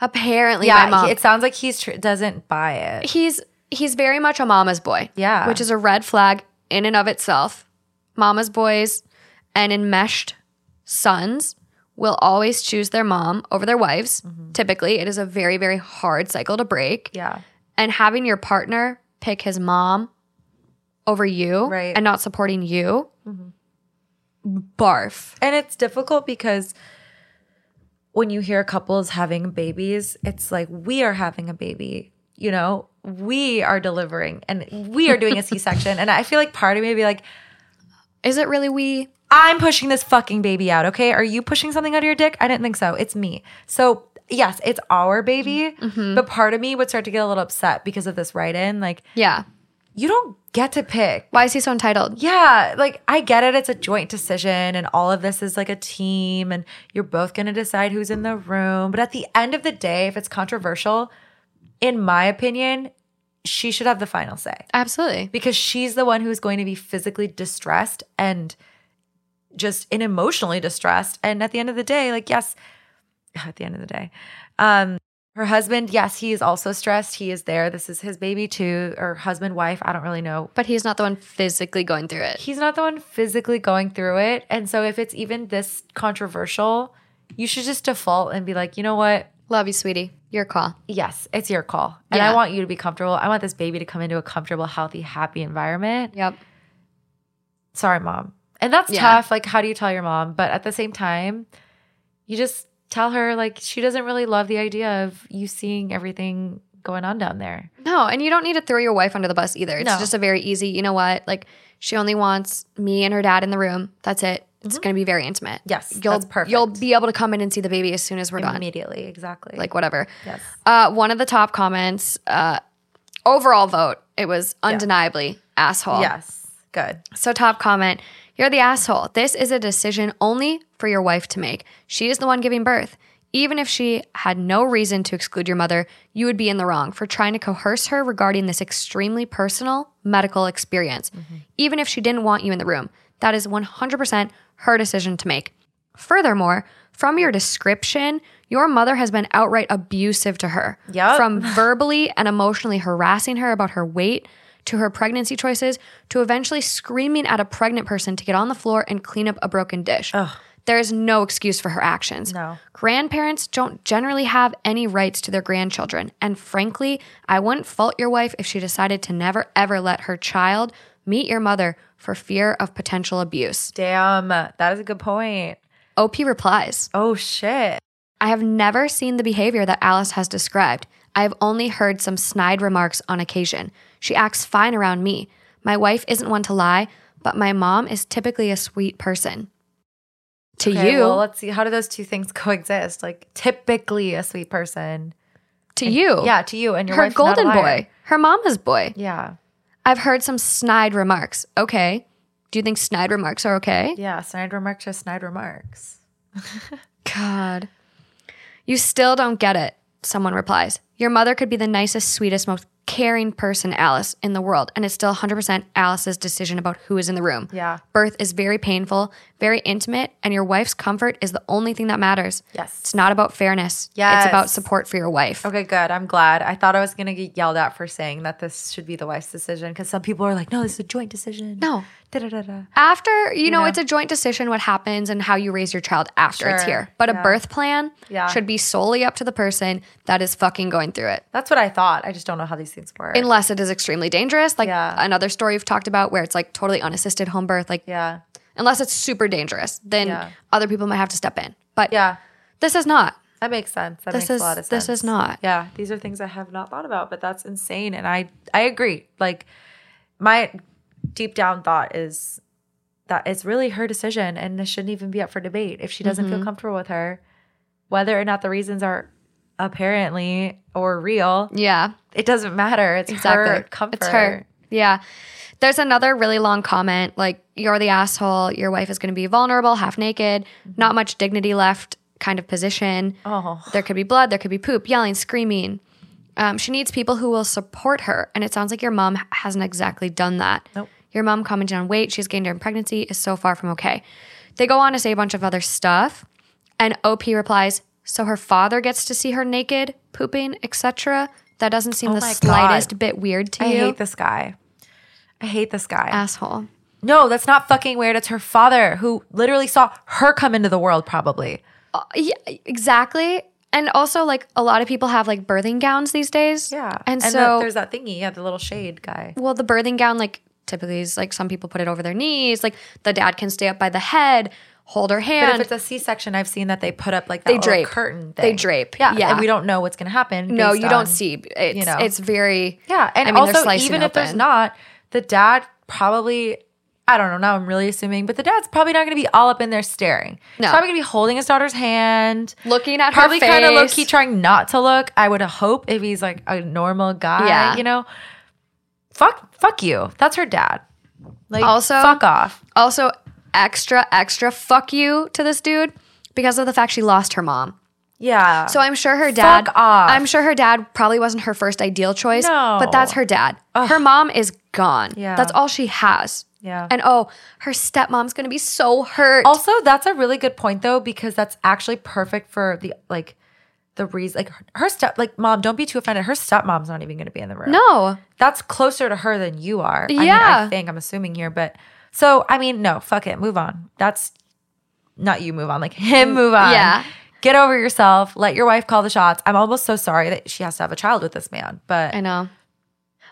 apparently yeah, he- it sounds like he's tr- doesn't buy it. he's he's very much a mama's boy. Yeah. Which is a red flag in and of itself. Mama's boys and enmeshed sons will always choose their mom over their wives. Typically, it is a very, very hard cycle to break. Yeah, And having your partner pick his mom over you Right. and not supporting you, barf. and it's difficult because when you hear couples having babies, it's like we are having a baby. You know, we are delivering, and we are doing a [LAUGHS] C-section. and I feel like part of me would be like, Is it really we? I'm pushing this fucking baby out. Okay, are you pushing something out of your dick? I didn't think so. It's me. So yes, it's our baby. Mm-hmm. But part of me would start to get a little upset because of this write-in. Like, Yeah. you don't get to pick. Why is he so entitled? Yeah, like I get it. It's a joint decision, and all of this is like a team, and you're both going to decide who's in the room. But at the end of the day, if it's controversial, in my opinion, she should have the final say Absolutely. because she's the one who's going to be physically distressed and just and emotionally distressed. And at the end of the day, like, yes, [LAUGHS] at the end of the day, um, her husband, yes, he is also stressed. He is there. This is his baby too, or husband, wife. I don't really know But he's not the one physically going through it. he's not the one physically going through it. And so if it's even this controversial, you should just default and be like, you know what? Love you, sweetie. Your call. Yes, it's your call. And Yeah. I want you to be comfortable. I want this baby to come into a comfortable, healthy, happy environment. Yep. Sorry, mom. And that's Yeah. tough. Like, how do you tell your mom? But at the same time, you just tell her, like, she doesn't really love the idea of you seeing everything going on down there. No, and you don't need to throw your wife under the bus either. It's No. just a very easy, you know what? Like she only wants me and her dad in the room. That's it. It's going to be very intimate. Yes, you'll that's perfect. you'll be able to come in and see the baby as soon as we're done. Immediately. Exactly. Like whatever. yes. Uh, one of the top comments, uh, overall vote, it was undeniably asshole. Yes. Good. So, top comment You're the asshole. This is a decision only for your wife to make. She is the one giving birth. Even if she had no reason to exclude your mother, you would be in the wrong for trying to coerce her regarding this extremely personal medical experience. Mm-hmm. Even if she didn't want you in the room, that is 100% her decision to make. Furthermore, from your description, your mother has been outright abusive to her. Yup. From verbally and emotionally harassing her about her weight, to her pregnancy choices, to eventually screaming at a pregnant person to get on the floor and clean up a broken dish. There is no excuse for her actions. No. Grandparents don't generally have any rights to their grandchildren. And frankly, I wouldn't fault your wife if she decided to never ever let her child meet your mother for fear of potential abuse. Damn. That is a good point. OP replies, Oh, shit. I have never seen the behavior that Alice has described. I have only heard some snide remarks on occasion. She acts fine around me. My wife isn't one to lie, but my mom is typically a sweet person. To Okay, you, well, let's see. How do those two things [LAUGHS] coexist? Like, typically a sweet person. to you, Yeah, to you and your her wife's not a golden boy, her mama's boy. Yeah. I've heard some snide remarks. Okay. Do you think snide remarks are okay? Yeah. Snide remarks are snide remarks. [LAUGHS] God. You still don't get it, someone replies. Your mother could be the nicest, sweetest, most caring person, Alice, in the world, and it's still 100% Alice's decision about who is in the room. Yeah. Birth is very painful, very intimate, and your wife's comfort is the only thing that matters. Yes. It's not about fairness. Yes. It's about support for your wife. Okay, good. I'm glad. I thought I was going to get yelled at for saying that this should be the wife's decision because some people are like, no, this is a joint decision. No. Da-da-da-da. After, you, know, know? it's a joint decision what happens and how you raise your child after it's here. But a birth plan Yeah. should be solely up to the person that is fucking going through it. That's what I thought. I just don't know how these things work. unless it is extremely dangerous like Yeah. another story you've talked about where it's like totally unassisted home birth like yeah. Unless it's super dangerous, then Yeah. other people might have to step in. But Yeah. this is not. That makes sense. That This makes is- a lot of sense. this is not. Yeah, these are things I have not thought about, but that's insane. And I I agree. Like my deep down thought is that it's really her decision and it shouldn't even be up for debate. If she doesn't Mm-hmm. feel comfortable with her, whether or not the reasons are apparently or real, Yeah. it doesn't matter. It's her comfort. It's her. Yeah. There's another really long comment like, you're the asshole. Your wife is going to be vulnerable, half naked, not much dignity left kind of position. Oh. There could be blood, there could be poop, yelling, screaming. Um, she needs people who will support her. And it sounds like your mom hasn't exactly done that. Nope. Your mom commenting on weight she's gained during pregnancy is so far from okay. They go on to say a bunch of other stuff. And OP replies, so her father gets to see her naked, pooping, etc. That doesn't seem Oh the my God. slightest bit weird to I you. I hate this guy. I hate this guy. Asshole. no, that's not fucking weird. It's her father who literally saw her come into the world, probably. Uh, yeah, exactly. And also, like, a lot of people have like birthing gowns these days. Yeah. And, the- so, there's that thingy. Yeah, the little shade guy. well, the birthing gown, like, typically is like some people put it over their knees. Like, the dad can stay up by the head, hold her hand. But if it's a C-section, I've seen that they put up like that They drape. curtain. They drape. Yeah, Yeah. and we don't know what's going to happen. no, you don't see. It's, you know. it's very. Yeah, and I mean, also even if there's not, the dad probably. I don't know. Now I'm really assuming, but the dad's probably not going to be all up in there staring. No. He's probably going to be holding his daughter's hand, Looking at probably her. Probably kind of low key trying not to look. I would hope if he's like a normal guy, Yeah. you know. Fuck, fuck you. That's her dad. Like, Also- fuck off. Also, extra, extra fuck you to this dude because of the fact she lost her mom. Yeah. So I'm sure her dad. Fuck off. I'm sure her dad probably wasn't her first ideal choice. No. But that's her dad. Her mom is gone. Yeah. That's all she has. Yeah. And oh, her stepmom's gonna be so hurt. Also, that's a really good point though, because that's actually perfect for the like the reason like her- her step like mom, don't be too offended. Her stepmom's not even gonna be in the room. no. That's closer to her than you are. I mean, Yeah. I think I'm assuming here, but so I mean, no, fuck it, move on. That's not you move on, like him mm, move on. Yeah. Get over yourself. Let your wife call the shots. I'm almost so sorry that she has to have a child with this man. But I know.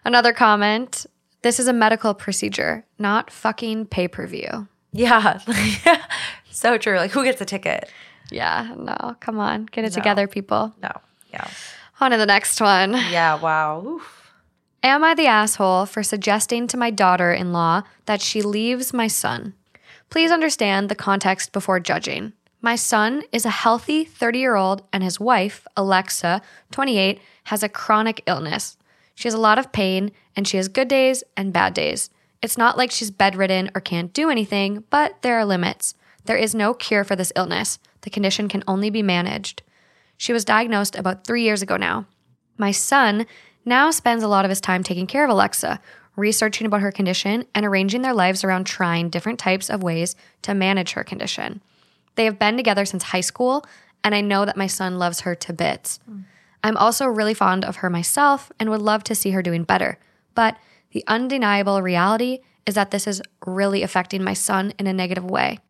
Another comment. This is a medical procedure, not fucking pay per view. yeah. [LAUGHS] so true. Like who gets a ticket? Yeah, no, come on. Get it together, people. No. Yeah. On to the next one. Yeah. Wow. Oof. Am I the asshole for suggesting to my daughter in law that she leaves my son? Please understand the context before judging. My son is a healthy 30 year old, and his wife, Alexa, 28, has a chronic illness. She has a lot of pain, and she has good days and bad days. It's not like she's bedridden or can't do anything, but there are limits. There is no cure for this illness. The condition can only be managed. She was diagnosed about three years ago now. My son now spends a lot of his time taking care of Alexa, researching about her condition, and arranging their lives around trying different types of ways to manage her condition. They have been together since high school, and I know that my son loves her to bits. I'm also really fond of her myself and would love to see her doing better. But the undeniable reality is that this is really affecting my son in a negative way.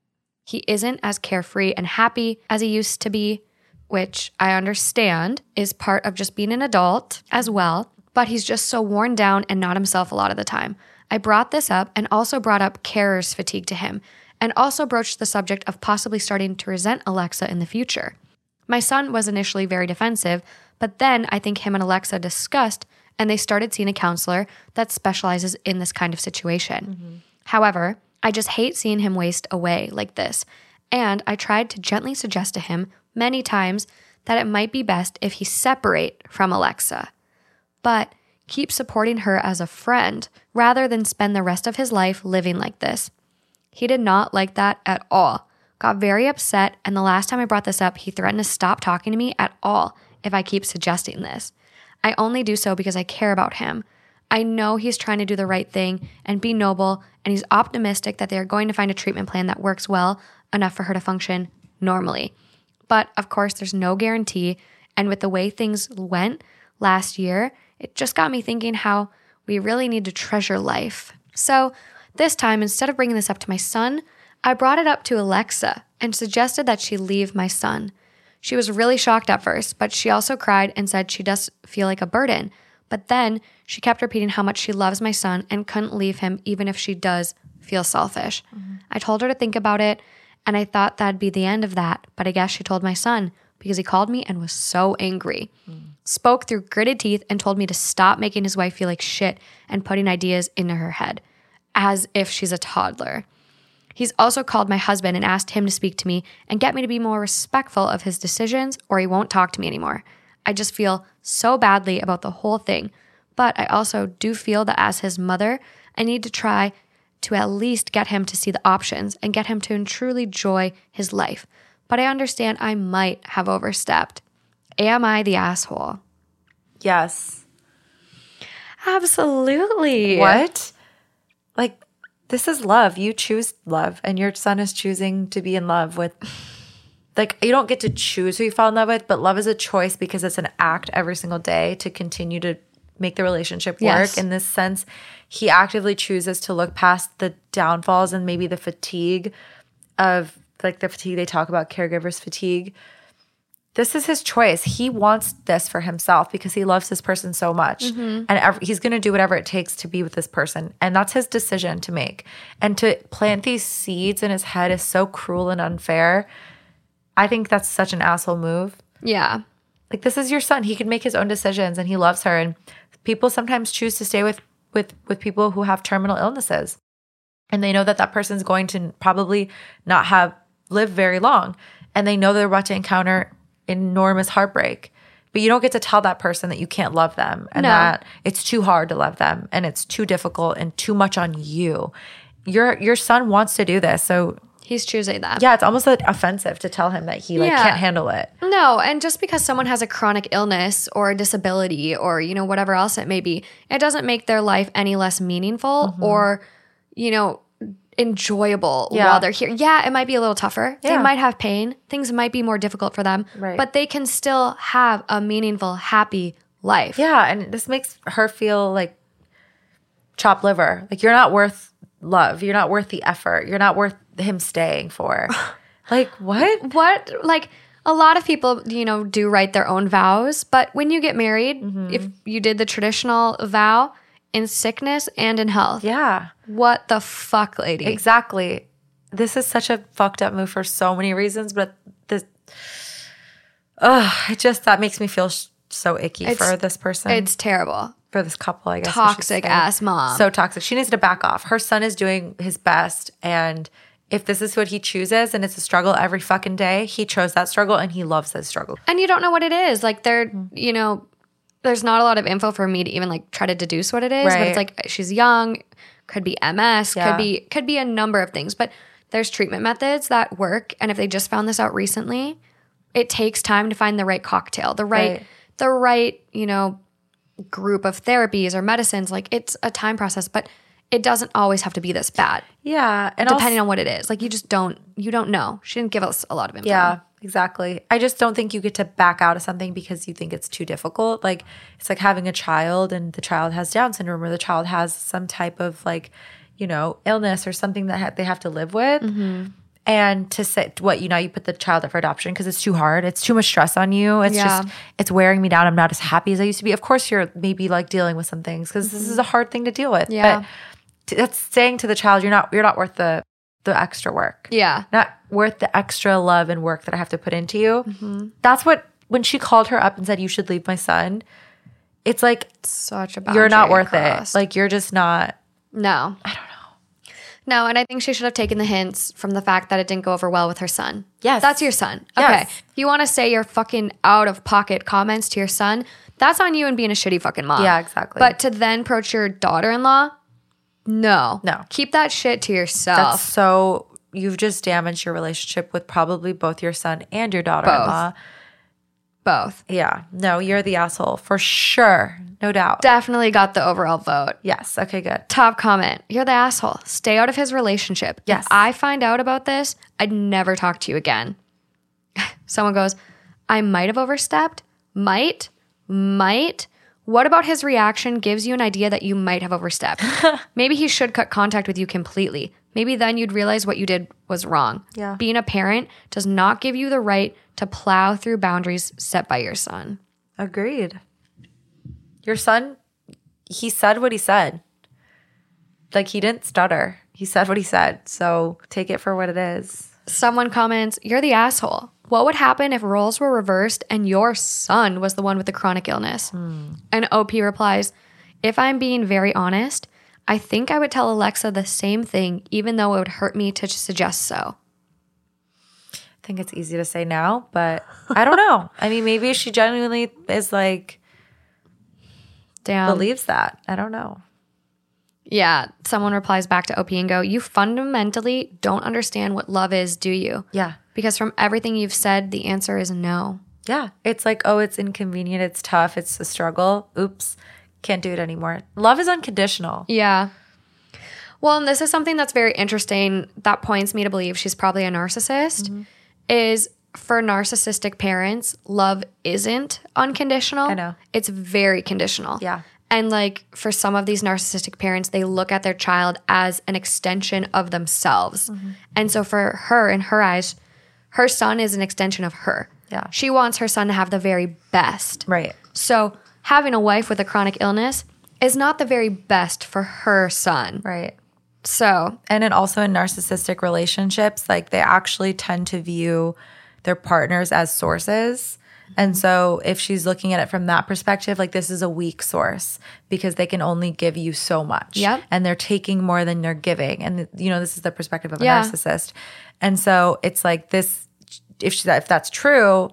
He isn't as carefree and happy as he used to be, which I understand is part of just being an adult as well, but he's just so worn down and not himself a lot of the time. I brought this up and also brought up carer's fatigue to him, and also broached the subject of possibly starting to resent Alexa in the future. My son was initially very defensive, but then I think him and Alexa discussed and they started seeing a counselor that specializes in this kind of situation. Mm-hmm. However, I just hate seeing him waste away like this. And I tried to gently suggest to him many times that it might be best if he separate from Alexa, but keep supporting her as a friend rather than spend the rest of his life living like this. He did not like that at all. Got very upset, and the last time I brought this up, he threatened to stop talking to me at all if I keep suggesting this. I only do so because I care about him. I know he's trying to do the right thing and be noble, and he's optimistic that they are going to find a treatment plan that works well enough for her to function normally. But of course, there's no guarantee, and with the way things went last year, it just got me thinking how we really need to treasure life. So, this time, instead of bringing this up to my son, I brought it up to Alexa and suggested that she leave my son. She was really shocked at first, but she also cried and said she does feel like a burden. But then she kept repeating how much she loves my son and couldn't leave him even if she does feel selfish. Mm-hmm. I told her to think about it, and I thought that'd be the end of that. But I guess she told my son because he called me and was so angry. Mm. Spoke through gritted teeth and told me to stop making his wife feel like shit and putting ideas into her head as if she's a toddler. He's also called my husband and asked him to speak to me and get me to be more respectful of his decisions or he won't talk to me anymore. I just feel so badly about the whole thing. But I also do feel that as his mother, I need to try to at least get him to see the options and get him to truly enjoy his life. But I understand I might have overstepped. Am I the asshole? Yes. Absolutely. What? Like, this is love. You choose love, and your son is choosing to be in love with. Like, you don't get to choose who you fall in love with, but love is a choice because it's an act every single day to continue to make the relationship work. Yes. In this sense, he actively chooses to look past the downfalls and maybe the fatigue of like the fatigue they talk about, caregivers fatigue. This is his choice. He wants this for himself because he loves this person so much. Mm-hmm. And ev- he's going to do whatever it takes to be with this person. And that's his decision to make. And to plant these seeds in his head is so cruel and unfair. I think that's such an asshole move. Yeah. Like this is your son. He can make his own decisions and he loves her. And people sometimes choose to stay with with with people who have terminal illnesses. And they know that that person's going to probably not have live very long. And they know they're about to encounter enormous heartbreak. But you don't get to tell that person that you can't love them and No. that it's too hard to love them and it's too difficult and too much on you. Your your son wants to do this. So He's choosing that. yeah, it's almost like offensive to tell him that he like Yeah. can't handle it. No, and just because someone has a chronic illness or a disability or you know whatever else it may be, it doesn't make their life any less meaningful mm-hmm. or you know enjoyable Yeah. while they're here. Yeah, it might be a little tougher. They might have pain. Things might be more difficult for them, Right. but they can still have a meaningful, happy life. Yeah, and this makes her feel like chopped liver. Like you're not worth love. You're not worth the effort. You're not worth him staying for. [LAUGHS] like what? What like a lot of people, you know, do write their own vows, but when you get married, Mm-hmm. if you did the traditional vow in sickness and in health, Yeah, what the fuck, lady? exactly. This is such a fucked up move for so many reasons, but this, ugh, it just that makes me feel sh- so icky It's- for this person. It's terrible. for this couple, I guess. Toxic ass mom. So toxic. She needs to back off. Her son is doing his best. And if this is what he chooses and it's a struggle every fucking day, he chose that struggle and he loves that struggle. and you don't know what it is. Like they're, Mm-hmm. you know, there's not a lot of info for me to even like try to deduce what it is. But it's like she's young, could be MS, Yeah. could be could be a number of things. But there's treatment methods that work. And if they just found this out recently, it takes time to find the right cocktail, the right, Right. the right, you know, group of therapies or medicines. Like it's a time process, but it doesn't always have to be this bad. Yeah. And Depending also, on what it is. Like you just don't you don't know. She didn't give us a lot of info. Yeah, exactly. I just don't think you get to back out of something because you think it's too difficult. Like it's like having a child and the child has Down syndrome or the child has some type of like, you know, illness or something that ha- they have to live with. Mm-hmm. And to say what you know, you put the child up for adoption because it's too hard. It's too much stress on you. It's Yeah. just it's wearing me down. I'm not as happy as I used to be. Of course, you're maybe like dealing with some things because this is a hard thing to deal with. Mm-hmm. Yeah. But that's saying to the child, you're not you're not worth the the extra work Yeah. not worth the extra love and work that I have to put into you. Mm-hmm. That's what when she called her up and said you should leave my son. It's like Such a you're not worth crossed. it. Like you're just not. No. I don't know. No, and I think she should have taken the hints from the fact that it didn't go over well with her son. Yes. That's your son. Okay. Yes. If you want to say your fucking out of pocket comments to your son, that's on you and being a shitty fucking mom. Yeah, exactly. But to then approach your daughter in law, no. No. Keep that shit to yourself. That's so. You've just damaged your relationship with probably both your son and your daughter-in-law. Both. Yeah. No, you're the asshole for sure. No doubt. Definitely got the overall vote. yes. Okay. Good. Top comment. You're the asshole. Stay out of his relationship. Yes. If I find out about this, I'd never talk to you again. [LAUGHS] Someone goes, I might have overstepped. Might. Might. What about his reaction gives you an idea that you might have overstepped? [LAUGHS] Maybe he should cut contact with you completely. Maybe then you'd realize what you did was wrong. Yeah. Being a parent does not give you the right to plow through boundaries set by your son. Agreed. Your son, he said what he said. Like he didn't stutter. he said what he said. So take it for what it is. Someone comments, You're the asshole. What would happen if roles were reversed and your son was the one with the chronic illness? Hmm. And OP replies, If I'm being very honest, I think I would tell Alexa the same thing, even though it would hurt me to suggest so. I think it's easy to say now, but I don't know. I mean, maybe she genuinely is like Damn. believes that. I don't know. yeah. Someone replies back to OP and go, You fundamentally don't understand what love is, do you? Yeah. Because from everything you've said, the answer is no. Yeah. It's like, oh, it's inconvenient, it's tough, it's a struggle. Oops. Can't do it anymore. Love is unconditional. Yeah. Well, and this is something that's very interesting that points me to believe she's probably a narcissist. Is for narcissistic parents, love isn't unconditional. I know. It's very conditional. Yeah. And like for some of these narcissistic parents, they look at their child as an extension of themselves. Mm-hmm. And so for her, in her eyes, her son is an extension of her. Yeah. She wants her son to have the very best. Right. So having a wife with a chronic illness is not the very best for her son. Right. So And then also in narcissistic relationships, like they actually tend to view their partners as sources. And so if she's looking at it from that perspective, like this is a weak source because they can only give you so much. Yep. And they're taking more than they're giving. And you know, this is the perspective of a Yeah. narcissist. And so it's like this if she, if that's true,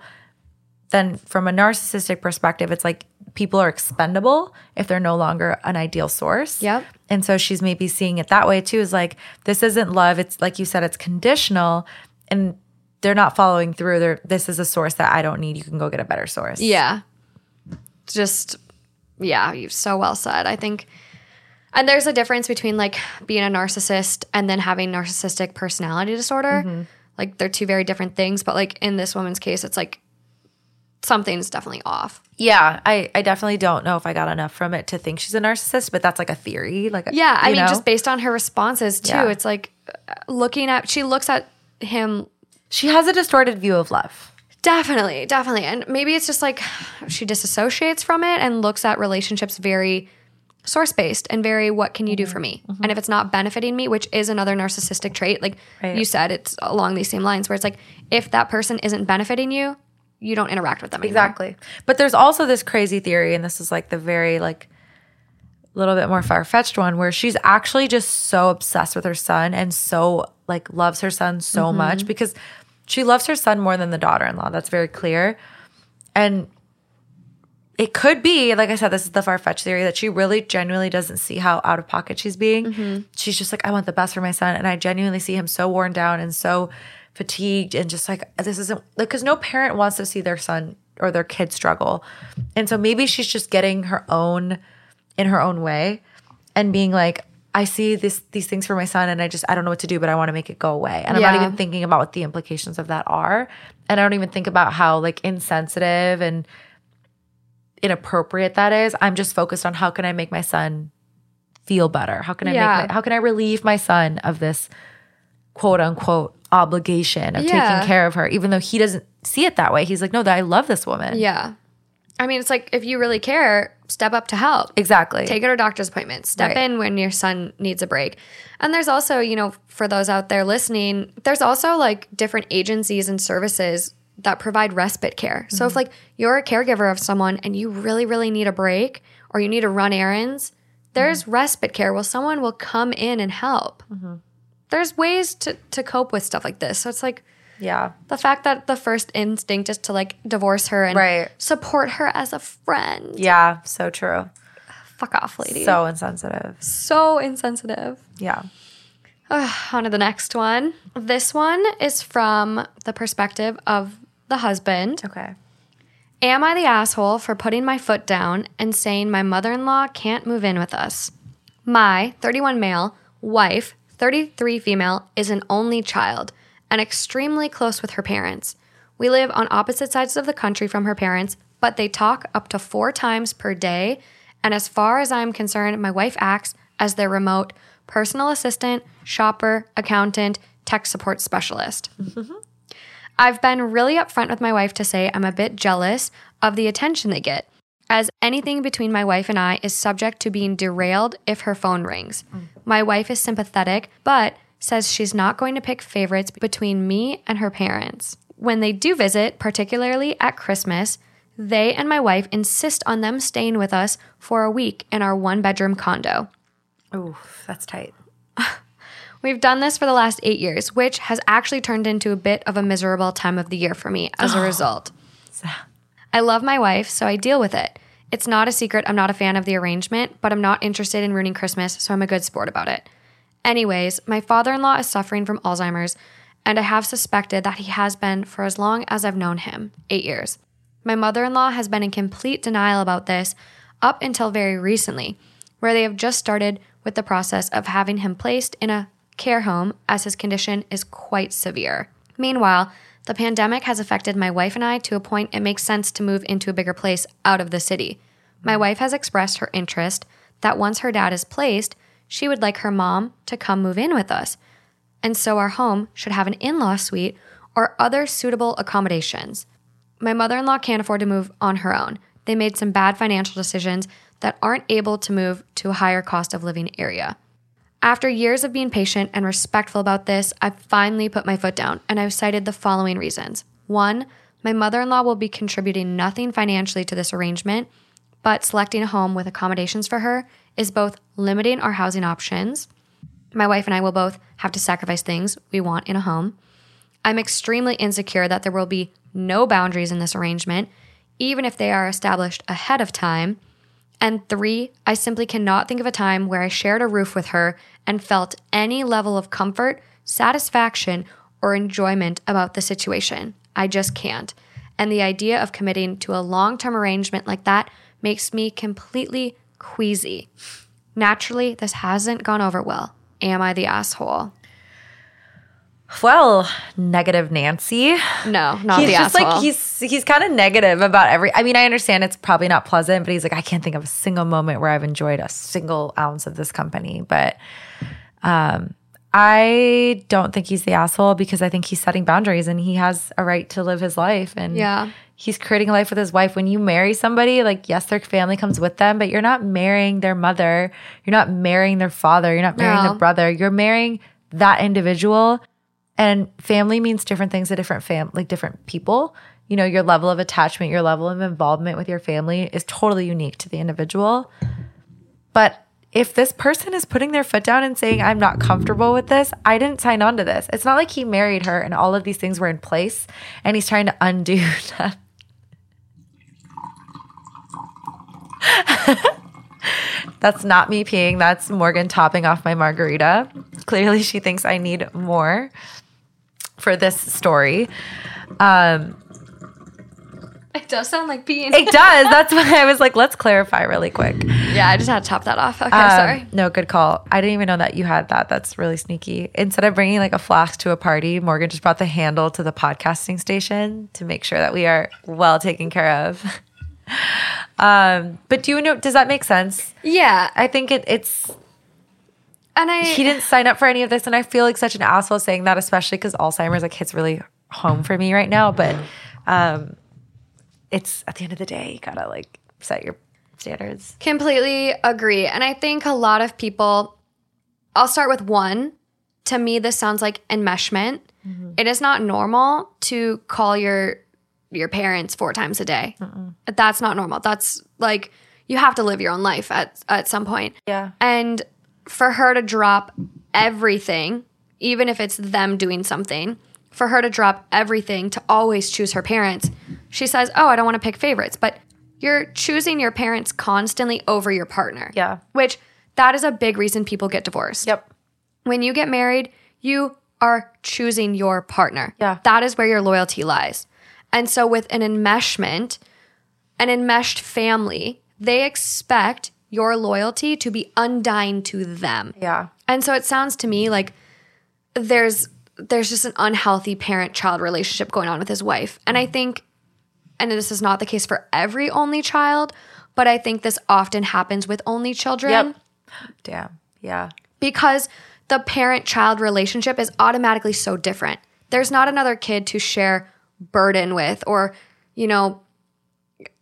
then from a narcissistic perspective, it's like people are expendable if they're no longer an ideal source. Yep. And so she's maybe seeing it that way too is like, this isn't love. It's like you said, it's conditional and they're not following through. They're, this is a source that I don't need. You can go get a better source. yeah, just yeah, you've so well said. I think, and there's a difference between like being a narcissist and then having narcissistic personality disorder. Mm-hmm. Like they're two very different things. But like in this woman's case, it's like something's definitely off. Yeah. I, I definitely don't know if I got enough from it to think she's a narcissist, but that's like a theory. Like, Yeah, I mean, know? just based on her responses too, Yeah. it's like looking at. She looks at him she has a distorted view of love. Definitely, definitely. And maybe it's just like she disassociates from it and looks at relationships very source based and very what can you do for mm-hmm. me? Mm-hmm. And if it's not benefiting me, which is another narcissistic trait, like Right. you said, it's along these same lines where it's like if that person isn't benefiting you, you don't interact with them anymore. Exactly. But there's also this crazy theory, and this is like the very like little bit more far fetched one, where she's actually just so obsessed with her son and so like loves her son so mm-hmm. much because she loves her son more than the daughter in law. That's very clear. And it could be, like I said, this is the far fetched theory that she really genuinely doesn't see how out of pocket she's being. Mm-hmm. She's just like, I want the best for my son. And I genuinely see him so worn down and so fatigued and just like, this isn't because no parent wants to see their son or their kid struggle. And so maybe she's just getting her own in her own way and being like, I see this these things for my son and I just I don't know what to do, but I want to make it go away. And I'm not even thinking about what the implications of that are. And I don't even think about how like insensitive and inappropriate that is. I'm just focused on how can I make my son feel better? How can I Yeah. make my, how can I relieve my son of this quote unquote obligation of Yeah. taking care of her, even though he doesn't see it that way. He's like, no, that I love this woman. Yeah. I mean, it's like if you really care, step up to help. Exactly. Take her to doctor's appointments. Step Right. in when your son needs a break. And there's also, you know, for those out there listening, there's also like different agencies and services that provide respite care. So Mm-hmm. if like you're a caregiver of someone and you really, really need a break or you need to run errands, there's Mm-hmm. respite care where someone will come in and help. There's ways to, to cope with stuff like this. So it's like yeah. the fact that the first instinct is to like divorce her and Right. support her as a friend. Yeah. So true. Fuck off, lady. So insensitive. so insensitive. Yeah. On to the next one. This one is from the perspective of the husband. Okay. Am I the asshole for putting my foot down and saying my mother in law can't move in with us? My 31 male wife, 33 female, is an only child and extremely close with her parents. We live on opposite sides of the country from her parents, but they talk up to four times per day. And as far as I'm concerned, my wife acts as their remote personal assistant, shopper, accountant, tech support specialist. Mm-hmm. I've been really upfront with my wife to say I'm a bit jealous of the attention they get. as anything between my wife and I is subject to being derailed if her phone rings. Mm. My wife is sympathetic, but says she's not going to pick favorites between me and her parents. When they do visit, particularly at Christmas, they and my wife insist on them staying with us for a week in our one bedroom condo. Ooh, that's tight. [LAUGHS] We've done this for the last eight years, which has actually turned into a bit of a miserable time of the year for me as a oh. result. I love my wife, so I deal with it. It's not a secret I'm not a fan of the arrangement, but I'm not interested in ruining Christmas, so I'm a good sport about it. Anyways, my father in law is suffering from Alzheimer's, and I have suspected that he has been for as long as I've known him eight years. My mother in law has been in complete denial about this up until very recently, where they have just started with the process of having him placed in a care home as his condition is quite severe. Meanwhile, the pandemic has affected my wife and I to a point it makes sense to move into a bigger place out of the city. My wife has expressed her interest that once her dad is placed, she would like her mom to come move in with us. And so our home should have an in law suite or other suitable accommodations. My mother in law can't afford to move on her own. They made some bad financial decisions that aren't able to move to a higher cost of living area. After years of being patient and respectful about this, I finally put my foot down and I've cited the following reasons. One, my mother in law will be contributing nothing financially to this arrangement, but selecting a home with accommodations for her is both limiting our housing options. My wife and I will both have to sacrifice things we want in a home. I'm extremely insecure that there will be no boundaries in this arrangement, even if they are established ahead of time. And three, I simply cannot think of a time where I shared a roof with her and felt any level of comfort, satisfaction, or enjoyment about the situation. I just can't. And the idea of committing to a long term arrangement like that makes me completely queasy. Naturally, this hasn't gone over well. Am I the asshole? Well, negative Nancy. No, not he's the just asshole. like he's he's kind of negative about every. I mean, I understand it's probably not pleasant, but he's like, I can't think of a single moment where I've enjoyed a single ounce of this company. But um, I don't think he's the asshole because I think he's setting boundaries and he has a right to live his life. And Yeah. he's creating a life with his wife. When you marry somebody, like yes, their family comes with them, but you're not marrying their mother. You're not marrying their father. You're not marrying No. their brother. You're marrying that individual and family means different things to different fam like different people you know your level of attachment your level of involvement with your family is totally unique to the individual but if this person is putting their foot down and saying i'm not comfortable with this i didn't sign on to this it's not like he married her and all of these things were in place and he's trying to undo [LAUGHS] that That's not me peeing. That's Morgan topping off my margarita. Clearly, she thinks I need more for this story. Um, [LAUGHS] it does sound like peeing. it does. That's why I was like, let's clarify really quick. yeah, I just had to top that off. Okay, Um, sorry. No, good call. I didn't even know that you had that. That's really sneaky. Instead of bringing like a flask to a party, Morgan just brought the handle to the podcasting station to make sure that we are well taken care of. [LAUGHS] um, but do you know? Does that make sense? Yeah, I think it, it's and I he didn't sign up for any of this and i feel like such an asshole saying that especially because alzheimer's like hits really home for me right now but um it's at the end of the day you gotta like set your standards completely agree. And I think a lot of people, I'll start with one. To me, this sounds like enmeshment. Mm-hmm. It is not normal to call your your parents four times a day. That's not normal. That's like you have to live your own life at at some point. Yeah. And for her to drop everything, even if it's them doing something, for her to drop everything to always choose her parents, she says, Oh, I don't want to pick favorites. But you're choosing your parents constantly over your partner. Yeah. Which that is a big reason people get divorced. yep When you get married, you are choosing your partner. Yeah. That is where your loyalty lies. And so with an enmeshment, an enmeshed family, they expect your loyalty to be undying to them. yeah And so it sounds to me like there's there's just an unhealthy parent-child relationship going on with his wife. And I think and this is not the case for every only child, but I think this often happens with only children yep damn yeah because the parent child relationship is automatically so different. There's not another kid to share burden with or, you know,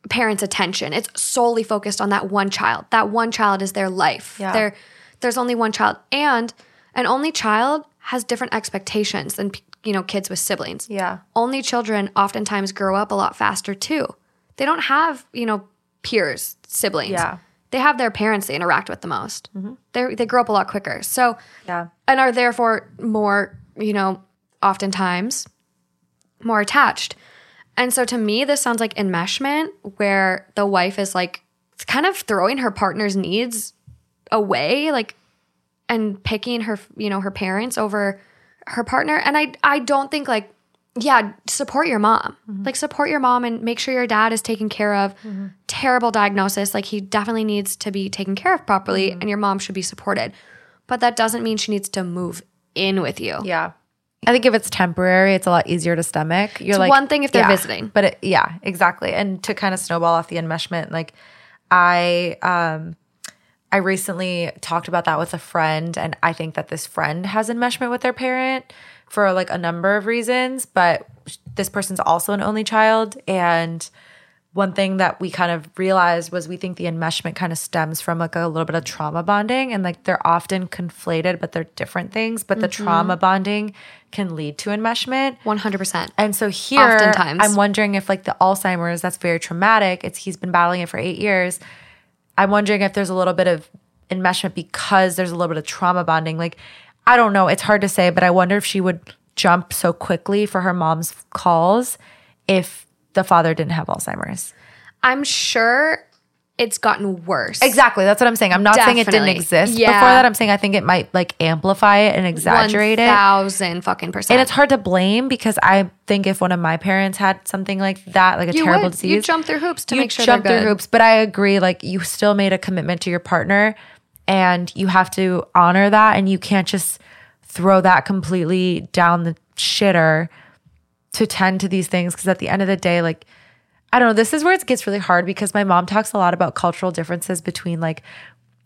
parents' attention. It's solely focused on that one child. That one child is their life. Yeah. There, there's only one child, and an only child has different expectations than you know kids with siblings. Yeah. Only children oftentimes grow up a lot faster too. They don't have you know peers, siblings. Yeah. They have their parents they interact with the most. Mm-hmm. They they grow up a lot quicker. So Yeah. and are therefore more, you know, oftentimes more attached. And so to me, this sounds like enmeshment where the wife is like kind of throwing her partner's needs away, like, and picking her, you know, her parents over her partner. And I, I don't think like, yeah, support your mom. Mm-hmm. Like support your mom and make sure your dad is taken care of. Mm-hmm. Terrible diagnosis. Like he definitely needs to be taken care of properly mm-hmm. and your mom should be supported. But that doesn't mean she needs to move in with you. Yeah. I think if it's temporary, it's a lot easier to stomach. You're It's like one thing if they're Yeah. visiting. but it, yeah, exactly. And to kind of snowball off the enmeshment, like I, um, I recently talked about that with a friend, and I think that this friend has enmeshment with their parent for like a number of reasons. But this person's also an only child, and one thing that we kind of realized was we think the enmeshment kind of stems from like a little bit of trauma bonding and like they're often conflated but they're different things but the trauma bonding can lead to enmeshment 100%. and so here Oftentimes. i'm wondering if like the alzheimer's that's very traumatic it's he's been battling it for eight years i'm wondering if there's a little bit of enmeshment because there's a little bit of trauma bonding. Like i don't know. It's hard to say but i wonder if she would jump so quickly for her mom's calls if the father didn't have alzheimer's. I'm sure it's gotten worse. Exactly. That's what I'm saying. I'm not saying it didn't exist Yeah. before that. I'm saying I think it might like amplify it and exaggerate it. Thousand fucking percent. And it's hard to blame because I think if one of my parents had something like that, like a You terrible would. disease, You jump through hoops to make sure jump they're through hoops. But I agree, like you still made a commitment to your partner, and you have to honor that, and you can't just throw that completely down the shitter to tend to these things because at the end of the day, like I don't know, this is where it gets really hard because my mom talks a lot about cultural differences between like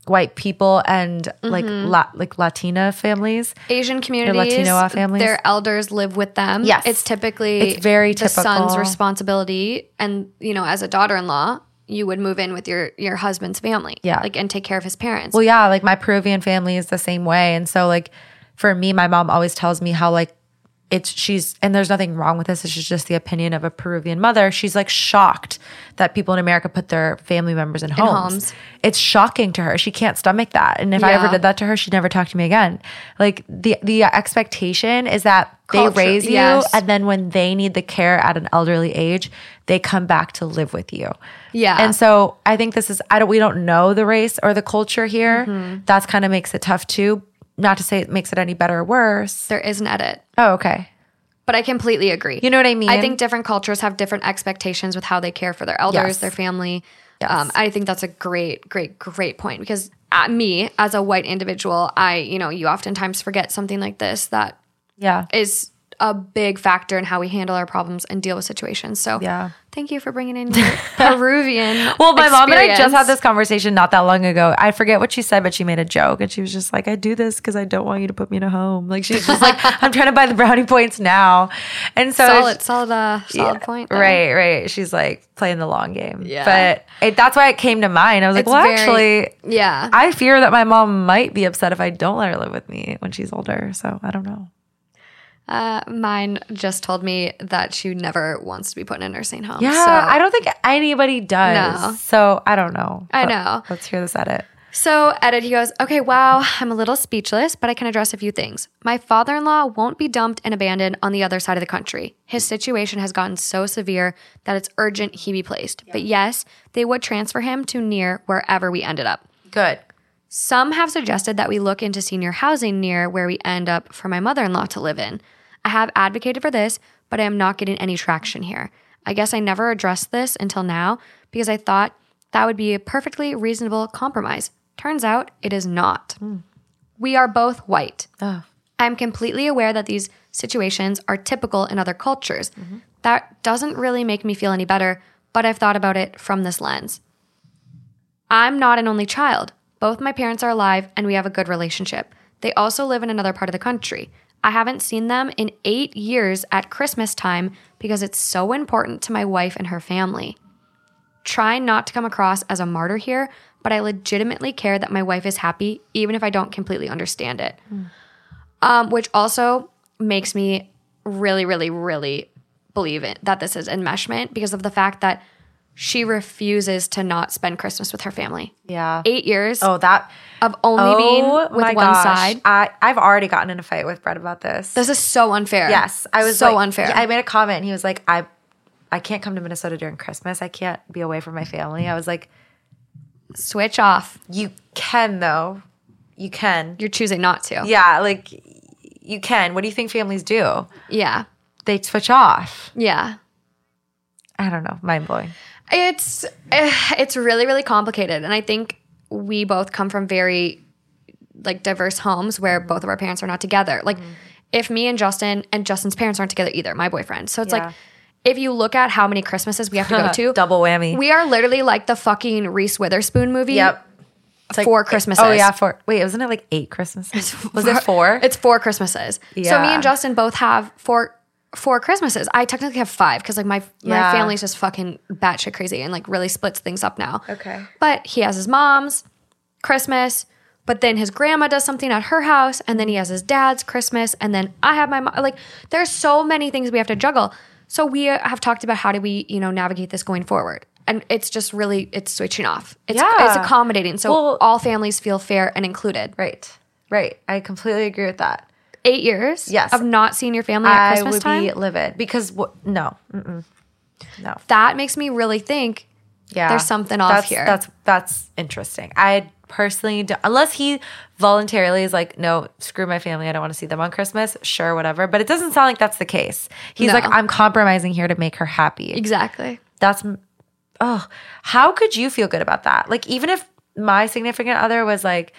white people and like Mm-hmm. la- like Latina families. Asian communities, Latino families? their elders live with them. Yes. it's typically It's very the son's responsibility, and you know, as a daughter-in-law, you would move in with your your husband's family, Yeah. like and take care of his parents. Well, yeah, like my Peruvian family is the same way. And so like for me, my mom always tells me how like it's she's and there's nothing wrong with this. This is just the opinion of a Peruvian mother. She's like shocked that people in America put their family members in homes. homes. It's shocking to her. She can't stomach that. And if I ever did that to her, she'd never talk to me again. Like the the expectation is that Culture, they raise you yes. and then when they need the care at an elderly age, they come back to live with you. Yeah. And so I think this is I don't we don't know the race or the culture here. Mm-hmm. That's kind of makes it tough too. Not to say it makes it any better or worse. there is an edit, Oh, okay. but I completely agree. You know what I mean? I think different cultures have different expectations with how they care for their elders, Yes. their family. Yes. Um, I think that's a great, great, great point because at me as a white individual, I, you know, you oftentimes forget something like this that Yeah. is a big factor in how we handle our problems and deal with situations. So, Yeah. thank you for bringing in [LAUGHS] Peruvian. Well, my mom and I just had this conversation not that long ago. I forget what she said, but she made a joke and she was just like, I do this because I don't want you to put me in a home. Like she's just like, [LAUGHS] I'm trying to buy the brownie points now. And so solid, solid, uh, solid Yeah, point. there. Right, right. She's like playing the long game. Yeah. But it, that's why it came to mind. I was like, It's well, very- actually, Yeah. I fear that my mom might be upset if I don't let her live with me when she's older. So I don't know. Uh, mine just told me that she never wants to be put in a nursing home. Yeah, so, I don't think anybody does. No. So I don't know. I know. Let's hear this edit. So, edit, he goes, Okay, wow, I'm a little speechless, but I can address a few things. My father in law won't be dumped and abandoned on the other side of the country. His situation has gotten so severe that it's urgent he be placed. But yes, they would transfer him to near wherever we ended up. Good. Some have suggested that we look into senior housing near where we end up for my mother in law to live in. I have advocated for this, but I am not getting any traction here. I guess I never addressed this until now because I thought that would be a perfectly reasonable compromise. Turns out it is not. Hmm. We are both white. Oh. I'm completely aware that these situations are typical in other cultures. Mm-hmm. That doesn't really make me feel any better, but I've thought about it from this lens. I'm not an only child. Both my parents are alive and we have a good relationship. They also live in another part of the country. I haven't seen them in eight years at Christmas time because it's so important to my wife and her family. trying not to come across as a martyr here, but I legitimately care that my wife is happy, even if I don't completely understand it. Um, which also makes me really, really, really believe it that this is enmeshment because of the fact that she refuses to not spend Christmas with her family. Yeah. Eight years Oh, that. of only oh being Oh with my one gosh. side. I, I've already gotten in a fight with Brett about this. This is so unfair. yes. I was so like- unfair. I made a comment and he was like, I I can't come to Minnesota during Christmas. I can't be away from my family. I was like, Switch off. you can though. You can. You're choosing not to. Yeah, like you can. What do you think families do? Yeah. They switch off. Yeah. I don't know. Mind blowing. It's eh, it's really really complicated, and I think we both come from very like diverse homes where both of our parents are not together. Like, if me and Justin and Justin's parents aren't together either, my boyfriend. So it's Yeah. like, if you look at how many Christmases we have to go to, [LAUGHS] Double whammy. we are literally like the fucking Reese Witherspoon movie. Yep. It's Four Christmases. Oh yeah, four. Wait, wasn't it like eight Christmases? [LAUGHS] Was it four? It's four Christmases. So me and Justin both have four four Christmases. I technically have five because like my my Yeah. family's just fucking batshit crazy and like really splits things up now. Okay. But he has his mom's Christmas, but then his grandma does something at her house, and then he has his dad's Christmas, and then I have my mom. Like there's so many things we have to juggle. So we have talked about how do we you know navigate this going forward. And it's just really it's switching off. It's Yeah. it's accommodating. So Well- all families feel fair and included. right. Right. I completely agree with that. Eight years Yes. of not seeing your family at I Christmas would time. be livid because wh- no, Mm-mm. no. that makes me really think Yeah, There's something off that's, here. That's that's interesting. I personally, don't, unless he voluntarily is like, no, screw my family. I don't want to see them on Christmas. Sure, whatever. But it doesn't sound like that's the case. He's No. like, I'm compromising here to make her happy. exactly. That's oh, how could you feel good about that? Like even if my significant other was like,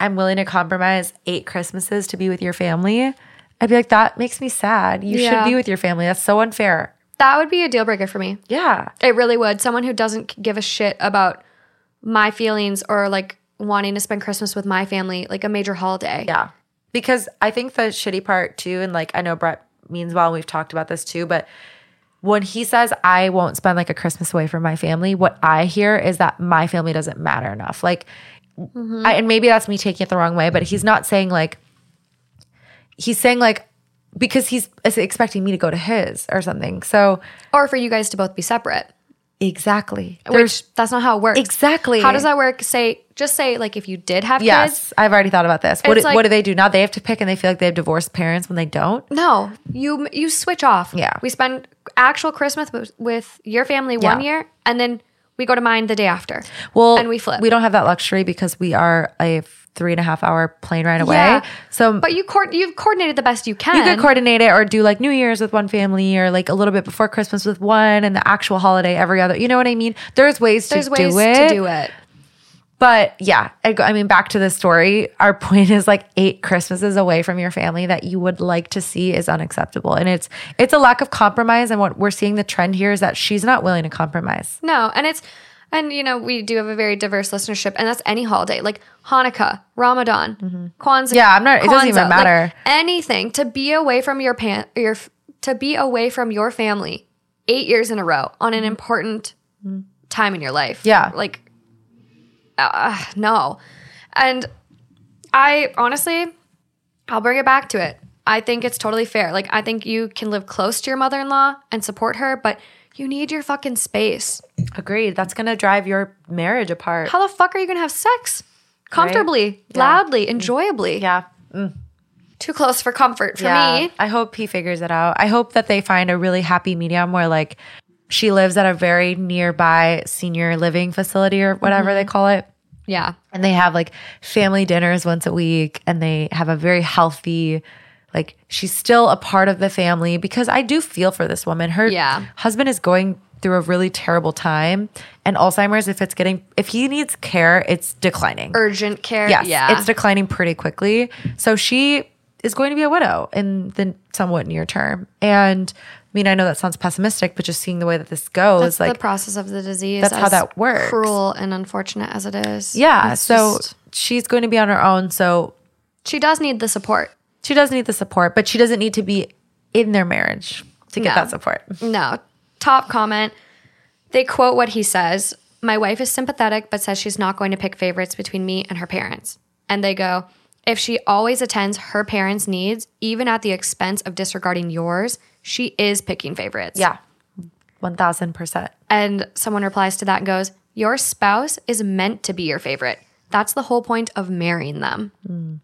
I'm willing to compromise eight Christmases to be with your family. I'd be like, that makes me sad. You Yeah. should be with your family. That's so unfair. That would be a deal breaker for me. Yeah. It really would. Someone who doesn't give a shit about my feelings or like wanting to spend Christmas with my family, like a major holiday. Yeah. Because I think the shitty part too, and like I know Brett means well, and we've talked about this too, but when he says I won't spend like a Christmas away from my family, what I hear is that my family doesn't matter enough. Like, Mm-hmm. I, and maybe that's me taking it the wrong way, but he's not saying like, he's saying like, because he's expecting me to go to his or something. So, Or for you guys to both be separate. exactly. Which that's not how it works. Exactly. How does that work? Say just say like if you did have Yes, kids. I've already thought about this. What, do- like- what do they do now? They have to pick and they feel like they have divorced parents when they don't. No, you you switch off. Yeah. we spend actual Christmas with, with your family one year, and then we go to mine the day after. Well, and we flip. We don't have that luxury because we are a three and a half hour plane ride away. Yeah. So, But you you've coordinated the best you can. you could coordinate it or do like New Year's with one family or like a little bit before Christmas with one and the actual holiday every other. You know what I mean? There's ways There's to ways do it. to do it. But yeah, I, go- I mean, back to the story. Our point is like eight Christmases away from your family that you would like to see is unacceptable, and it's it's a lack of compromise. And what we're seeing the trend here is that she's not willing to compromise. No, and it's and you know we do have a very diverse listenership, and that's any holiday like Hanukkah, Ramadan, Kwanzaa. Mm-hmm. Yeah, I'm not- it doesn't even Kwanzaa, like, matter. anything to be away from your pan your to be away from your family eight years in a row on an important time in your life. Mm-hmm. Yeah. like uh, no, and I honestly, I'll bring it back to it. I think it's totally fair. Like I think you can live close to your mother-in-law and support her, but you need your fucking space. Agreed. That's gonna drive your marriage apart. How the fuck are you gonna have sex comfortably, Yeah. loudly, enjoyably? yeah. Too close for comfort for yeah. me. I hope he figures it out. I hope that they find a really happy medium where like she lives at a very nearby senior living facility or whatever mm-hmm. they call it. Yeah. And they have like family dinners once a week and they have a very healthy like she's still a part of the family because I do feel for this woman. Her Yeah. husband is going through a really terrible time and Alzheimer's if it's getting if he needs care, it's declining. Urgent care. Yes, Yeah. it's declining pretty quickly. So she is going to be a widow in the somewhat near term. And I mean, I know that sounds pessimistic, but just seeing the way that this goes, that's like, the process of the disease. that's how that works. Cruel and unfortunate as it is. yeah. It's So just- she's going to be on her own. So she does need the support. she does need the support, but she doesn't need to be in their marriage to get No. that support. No. Top comment. They quote what he says My wife is sympathetic, but says she's not going to pick favorites between me and her parents. And they go, If she always attends her parents' needs, even at the expense of disregarding yours, she is picking favorites. Yeah. 1000%. And someone replies to that and goes, Your spouse is meant to be your favorite. That's the whole point of marrying them. Mm.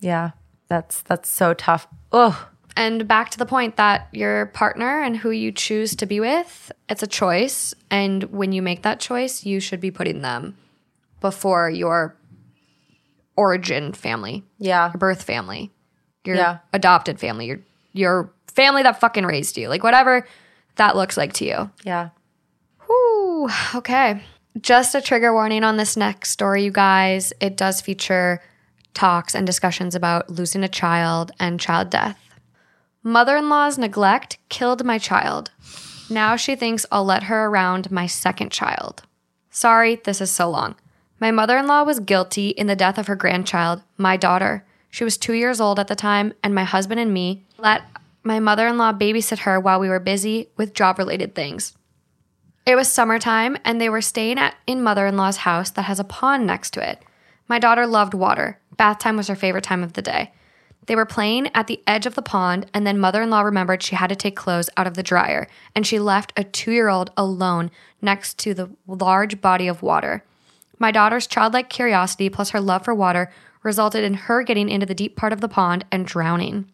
Yeah. That's that's so tough. Ugh. And back to the point that your partner and who you choose to be with, it's a choice. And when you make that choice, you should be putting them before your origin family, Yeah. your birth family, your Yeah. adopted family, your your family that fucking raised you. Like whatever that looks like to you. Yeah. Whew, okay. Just a trigger warning on this next story, you guys. It does feature talks and discussions about losing a child and child death. Mother in law's neglect killed my child. Now she thinks I'll let her around my second child. Sorry, this is so long. My mother in law was guilty in the death of her grandchild, my daughter. She was two years old at the time, and my husband and me let my mother in law babysit her while we were busy with job related things. It was summertime, and they were staying at in mother-in-law's house that has a pond next to it. My daughter loved water. Bath time was her favorite time of the day. They were playing at the edge of the pond, and then mother-in-law remembered she had to take clothes out of the dryer, and she left a two-year-old alone next to the large body of water. My daughter's childlike curiosity plus her love for water resulted in her getting into the deep part of the pond and drowning.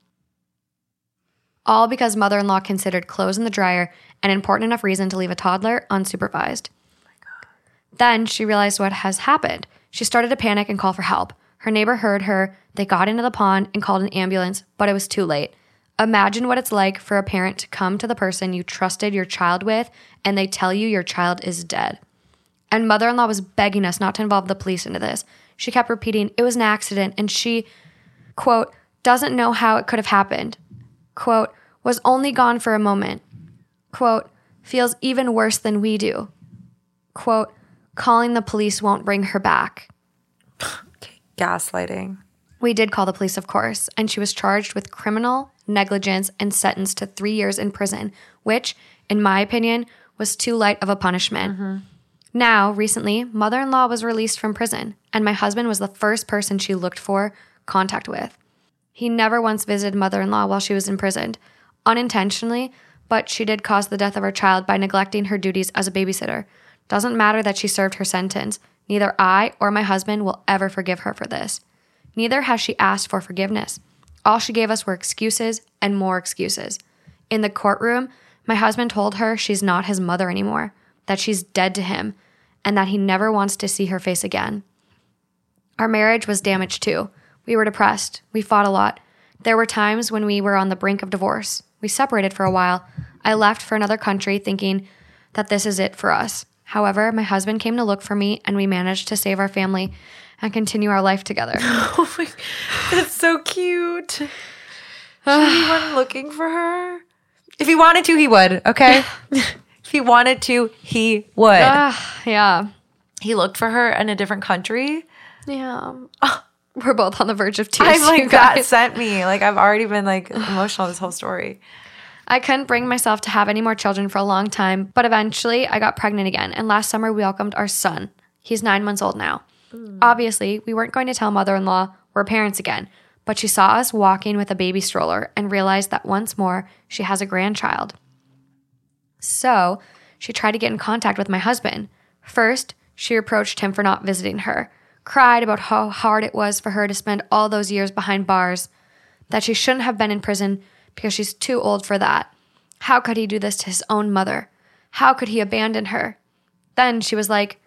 All because mother in law considered clothes in the dryer an important enough reason to leave a toddler unsupervised. Then she realized what has happened. She started to panic and call for help. Her neighbor heard her. They got into the pond and called an ambulance, but it was too late. Imagine what it's like for a parent to come to the person you trusted your child with and they tell you your child is dead. And mother in law was begging us not to involve the police into this. She kept repeating, it was an accident, and she, quote, doesn't know how it could have happened. Quote, was only gone for a moment. Quote, feels even worse than we do. Quote, calling the police won't bring her back. Gaslighting. We did call the police, of course, and she was charged with criminal negligence and sentenced to three years in prison, which, in my opinion, was too light of a punishment. Mm-hmm. Now, recently, mother in law was released from prison, and my husband was the first person she looked for contact with. He never once visited mother in law while she was imprisoned, unintentionally, but she did cause the death of her child by neglecting her duties as a babysitter. Doesn't matter that she served her sentence. Neither I or my husband will ever forgive her for this. Neither has she asked for forgiveness. All she gave us were excuses and more excuses. In the courtroom, my husband told her she's not his mother anymore, that she's dead to him, and that he never wants to see her face again. Our marriage was damaged too. We were depressed. We fought a lot. There were times when we were on the brink of divorce. We separated for a while. I left for another country thinking that this is it for us. However, my husband came to look for me and we managed to save our family and continue our life together. [LAUGHS] Oh my, that's so cute. Should he went looking for her? If he wanted to, he would. Okay. [LAUGHS] if he wanted to, he would. Ah, yeah. he looked for her in a different country. Yeah. [LAUGHS] We're both on the verge of tears. I'm like that sent me. [LAUGHS] Like I've already been like emotional this whole story. I couldn't bring myself to have any more children for a long time, but eventually I got pregnant again. And last summer we welcomed our son. He's nine months old now. Obviously, we weren't going to tell mother in law we're parents again, but she saw us walking with a baby stroller and realized that once more she has a grandchild. So she tried to get in contact with my husband. First, she reproached him for not visiting her, cried about how hard it was for her to spend all those years behind bars, that she shouldn't have been in prison because she's too old for that. How could he do this to his own mother? How could he abandon her? Then she was like,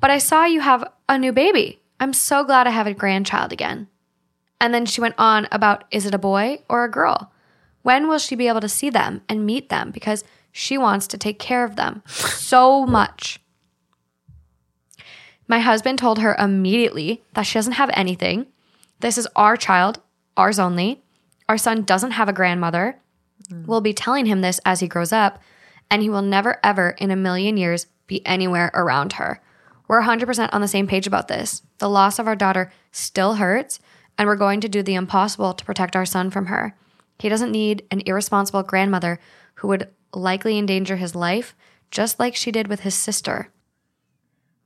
But I saw you have a new baby. I'm so glad I have a grandchild again. And then she went on about is it a boy or a girl? When will she be able to see them and meet them? Because she wants to take care of them so much. My husband told her immediately that she doesn't have anything. This is our child, ours only. Our son doesn't have a grandmother. We'll be telling him this as he grows up, and he will never, ever in a million years be anywhere around her. We're 100% on the same page about this. The loss of our daughter still hurts, and we're going to do the impossible to protect our son from her. He doesn't need an irresponsible grandmother who would likely endanger his life just like she did with his sister.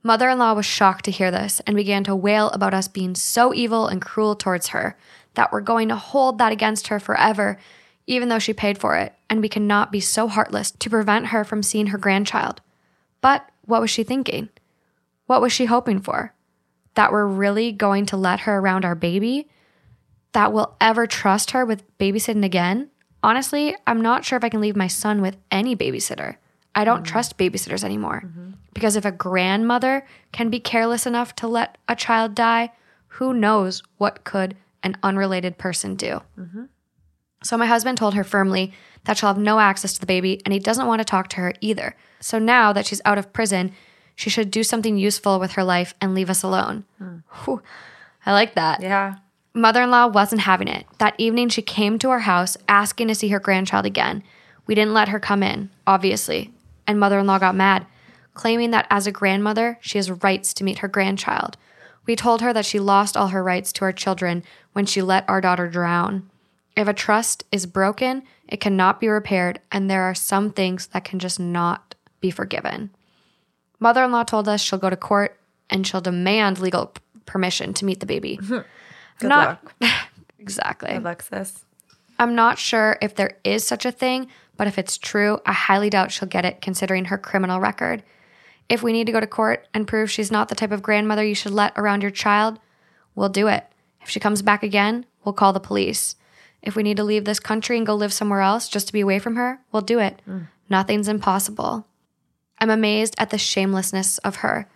Mother in law was shocked to hear this and began to wail about us being so evil and cruel towards her, that we're going to hold that against her forever, even though she paid for it, and we cannot be so heartless to prevent her from seeing her grandchild. But what was she thinking? What was she hoping for? That we're really going to let her around our baby? That we'll ever trust her with babysitting again? Honestly, I'm not sure if I can leave my son with any babysitter. I don't mm. trust babysitters anymore. Mm-hmm. Because if a grandmother can be careless enough to let a child die, who knows what could an unrelated person do? Mm-hmm. So my husband told her firmly that she'll have no access to the baby and he doesn't want to talk to her either. So now that she's out of prison, she should do something useful with her life and leave us alone. Hmm. Whew. I like that. Yeah. Mother in law wasn't having it. That evening, she came to our house asking to see her grandchild again. We didn't let her come in, obviously, and mother in law got mad, claiming that as a grandmother, she has rights to meet her grandchild. We told her that she lost all her rights to our children when she let our daughter drown. If a trust is broken, it cannot be repaired, and there are some things that can just not be forgiven. Mother in law told us she'll go to court and she'll demand legal permission to meet the baby. [LAUGHS] Good not luck, [LAUGHS] exactly. Alexis. I'm not sure if there is such a thing, but if it's true, I highly doubt she'll get it considering her criminal record. If we need to go to court and prove she's not the type of grandmother you should let around your child, we'll do it. If she comes back again, we'll call the police. If we need to leave this country and go live somewhere else just to be away from her, we'll do it. Mm. Nothing's impossible. I'm amazed at the shamelessness of her.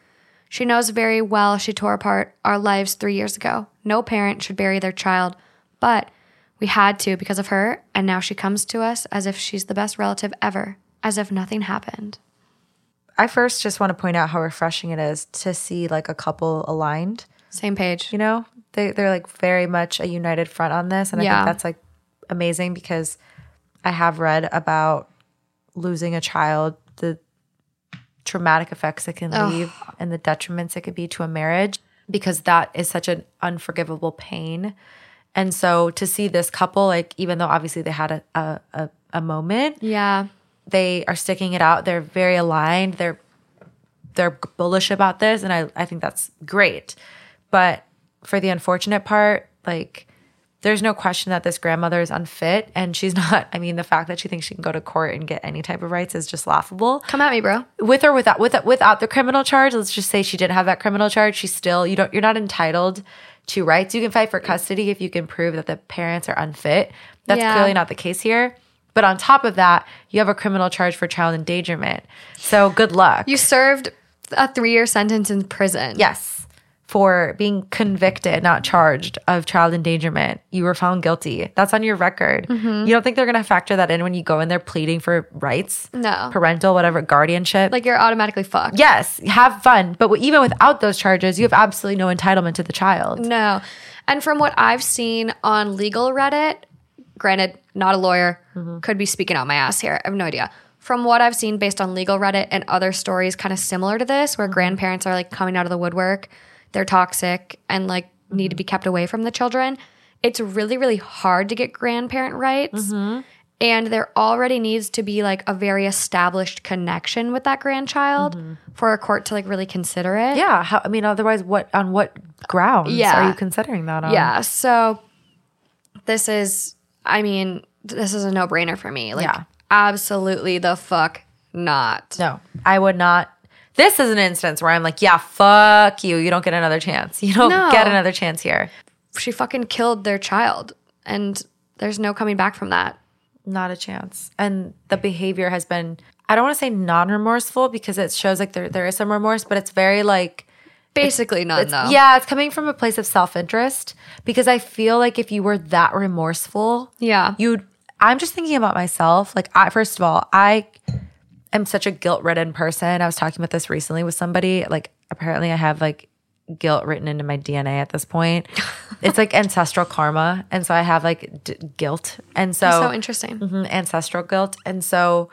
She knows very well she tore apart our lives three years ago. No parent should bury their child, but we had to because of her, and now she comes to us as if she's the best relative ever, as if nothing happened. I first just want to point out how refreshing it is to see like a couple aligned. Same page. You know, they they're like very much a united front on this, and I Yeah. think that's like amazing because I have read about losing a child, traumatic effects it can leave, and the detriments it could be to a marriage because that is such an unforgivable pain. And so to see this couple, like even though obviously they had a a, a, a moment, Yeah. they are sticking it out. They're very aligned. They're they're bullish about this, and I I think that's great. But for the unfortunate part, like there's no question that this grandmother is unfit, and she's [LAUGHS] not. I mean, the fact that she thinks she can go to court and get any type of rights is just laughable. Come at me, bro. With or without with without the criminal charge, let's just say she didn't have that criminal charge. She's still you don't you're not entitled to rights. You can fight for custody if you can prove that the parents are unfit. That's Yeah. clearly not the case here. But on top of that, you have a criminal charge for child endangerment. So good luck. You served a three year sentence in prison. yes. For being convicted, not charged of child endangerment. You were found guilty. That's on your record. Mm-hmm. You don't think they're going to factor that in when you go in there pleading for rights? No. Parental, whatever, guardianship? Like you're automatically fucked. yes, have fun. But even without those charges, you have absolutely no entitlement to the child. No. And from what I've seen on legal Reddit, granted, not a lawyer, could be speaking out my ass here. I have no idea. From what I've seen based on legal Reddit and other stories kind of similar to this, where grandparents are like coming out of the woodwork, they're toxic and like need to be mm-hmm. kept away from the children, it's really, really hard to get grandparent rights. Mm-hmm. And there already needs to be like a very established connection with that grandchild mm-hmm. for a court to like really consider it. Yeah. How, I mean, otherwise, what on what grounds Yeah. are you considering that on? Yeah. So this is, I mean, this is a no brainer for me. Like, Yeah. absolutely the fuck not. No, I would not. This is an instance where I'm like, yeah, fuck you. You don't get another chance. You don't No. get another chance here. She fucking killed their child, and there's no coming back from that. Not a chance. And the behavior has been, I don't want to say non remorseful because it shows like there, there is some remorse, but it's very like, Basically, none though. yeah, it's coming from a place of self interest because I feel like if you were that remorseful, Yeah. you'd, I'm just thinking about myself. Like, I, first of all, I am such a guilt ridden person. I was talking about this recently with somebody. Like, apparently, I have like guilt written into my DNA at this point. [LAUGHS] it's like ancestral karma. And so I have like d- guilt. And so, so interesting. Mhm, ancestral guilt. And so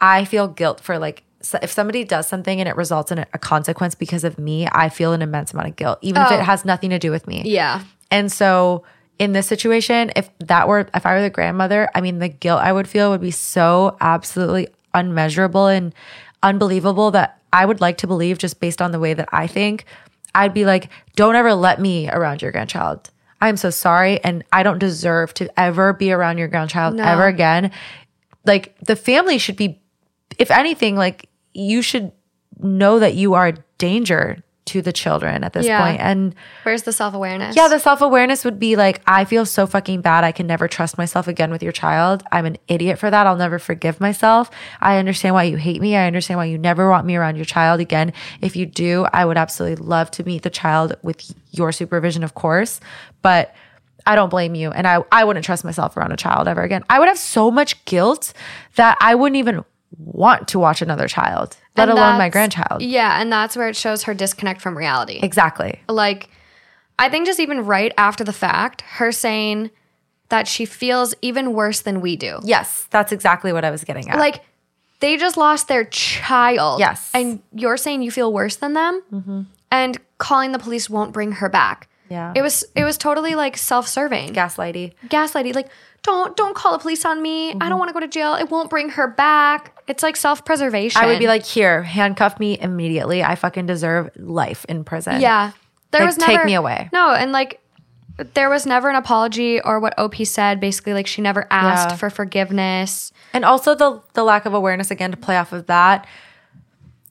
I feel guilt for like, so if somebody does something and it results in a, consequence because of me, I feel an immense amount of guilt, even if Oh. it has nothing to do with me. Yeah. And so in this situation, if that were, if I were the grandmother, I mean, the guilt I would feel would be so absolutely unmeasurable and unbelievable that I would like to believe just based on the way that I think, I'd be like, don't ever let me around your grandchild. I'm so sorry. And I don't deserve to ever be around your grandchild No. ever again. Like the family should be, if anything, like you should know that you are a danger to the children at this Yeah. point. And Where's the self awareness? yeah, the self awareness would be like, I feel so fucking bad. I can never trust myself again with your child. I'm an idiot for that. I'll never forgive myself. I understand why you hate me. I understand why you never want me around your child again. If you do, I would absolutely love to meet the child with your supervision, of course. But I don't blame you. And I, I wouldn't trust myself around a child ever again. I would have so much guilt that I wouldn't even want to watch another child, let And alone my grandchild. Yeah, and that's where it shows her disconnect from reality. Exactly. like I think just even right after the fact, her saying that she feels even worse than we do. Yes, that's exactly what I was getting at. Like they just lost their child. Yes. And you're saying you feel worse than them? Mm-hmm. And calling the police won't bring her back. Yeah. It was it was totally like self-serving. gaslighty. Gaslighty. Like, don't don't call the police on me. I mm-hmm. don't want to go to jail. It won't bring her back. It's like self-preservation. I would be like, here, handcuff me immediately. I fucking deserve life in prison. Yeah. There Like, was take me away. No, and like there was never an apology or what OP said. Basically, like she never asked Yeah. for forgiveness. And also the the lack of awareness again to play off of that.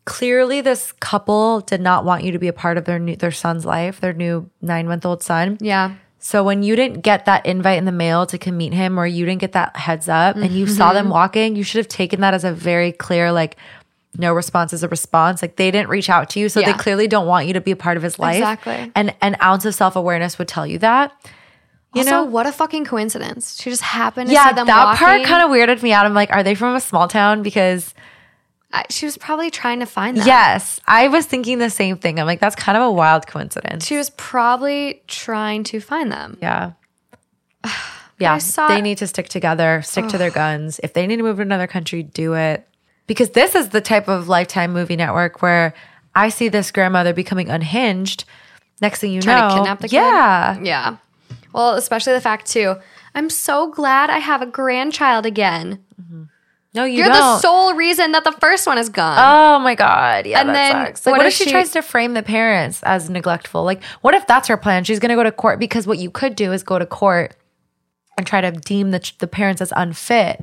Clearly, this couple did not want you to be a part of their new their son's life, their new nine month old son. Yeah. So when you didn't get that invite in the mail to come meet him, or you didn't get that heads up, and you saw Mm-hmm. them walking, you should have taken that as a very clear like. No response is a response. Like they didn't reach out to you, so Yeah. they clearly don't want you to be a part of his life. Exactly. And an ounce of self awareness would tell you that. You also, know, what a fucking coincidence. She just happened to yeah, see them that part kind of weirded me out. I'm like, are they from a small town? Because she was probably trying to find them. yes, I was thinking the same thing. I'm like, that's kind of a wild coincidence. She was probably trying to find them. Yeah. [SIGHS] Yeah, saw- they need to stick together, stick to their guns. If they need to move to another country, do it. Because this is the type of lifetime movie network where I see this grandmother becoming unhinged. Next thing you know. Trying know, to kidnap the kid. yeah, Yeah. Well, especially the fact too. I'm so glad I have a grandchild again. Mm-hmm. No, you You're don't. the sole reason that the first one is gone. Oh my god, yeah, And that then sucks. Like, what what, if if she, she- tries to frame the parents as neglectful? Like, what if that's her plan? She's gonna go to court because what you could do is go to court and try to deem the the parents as unfit,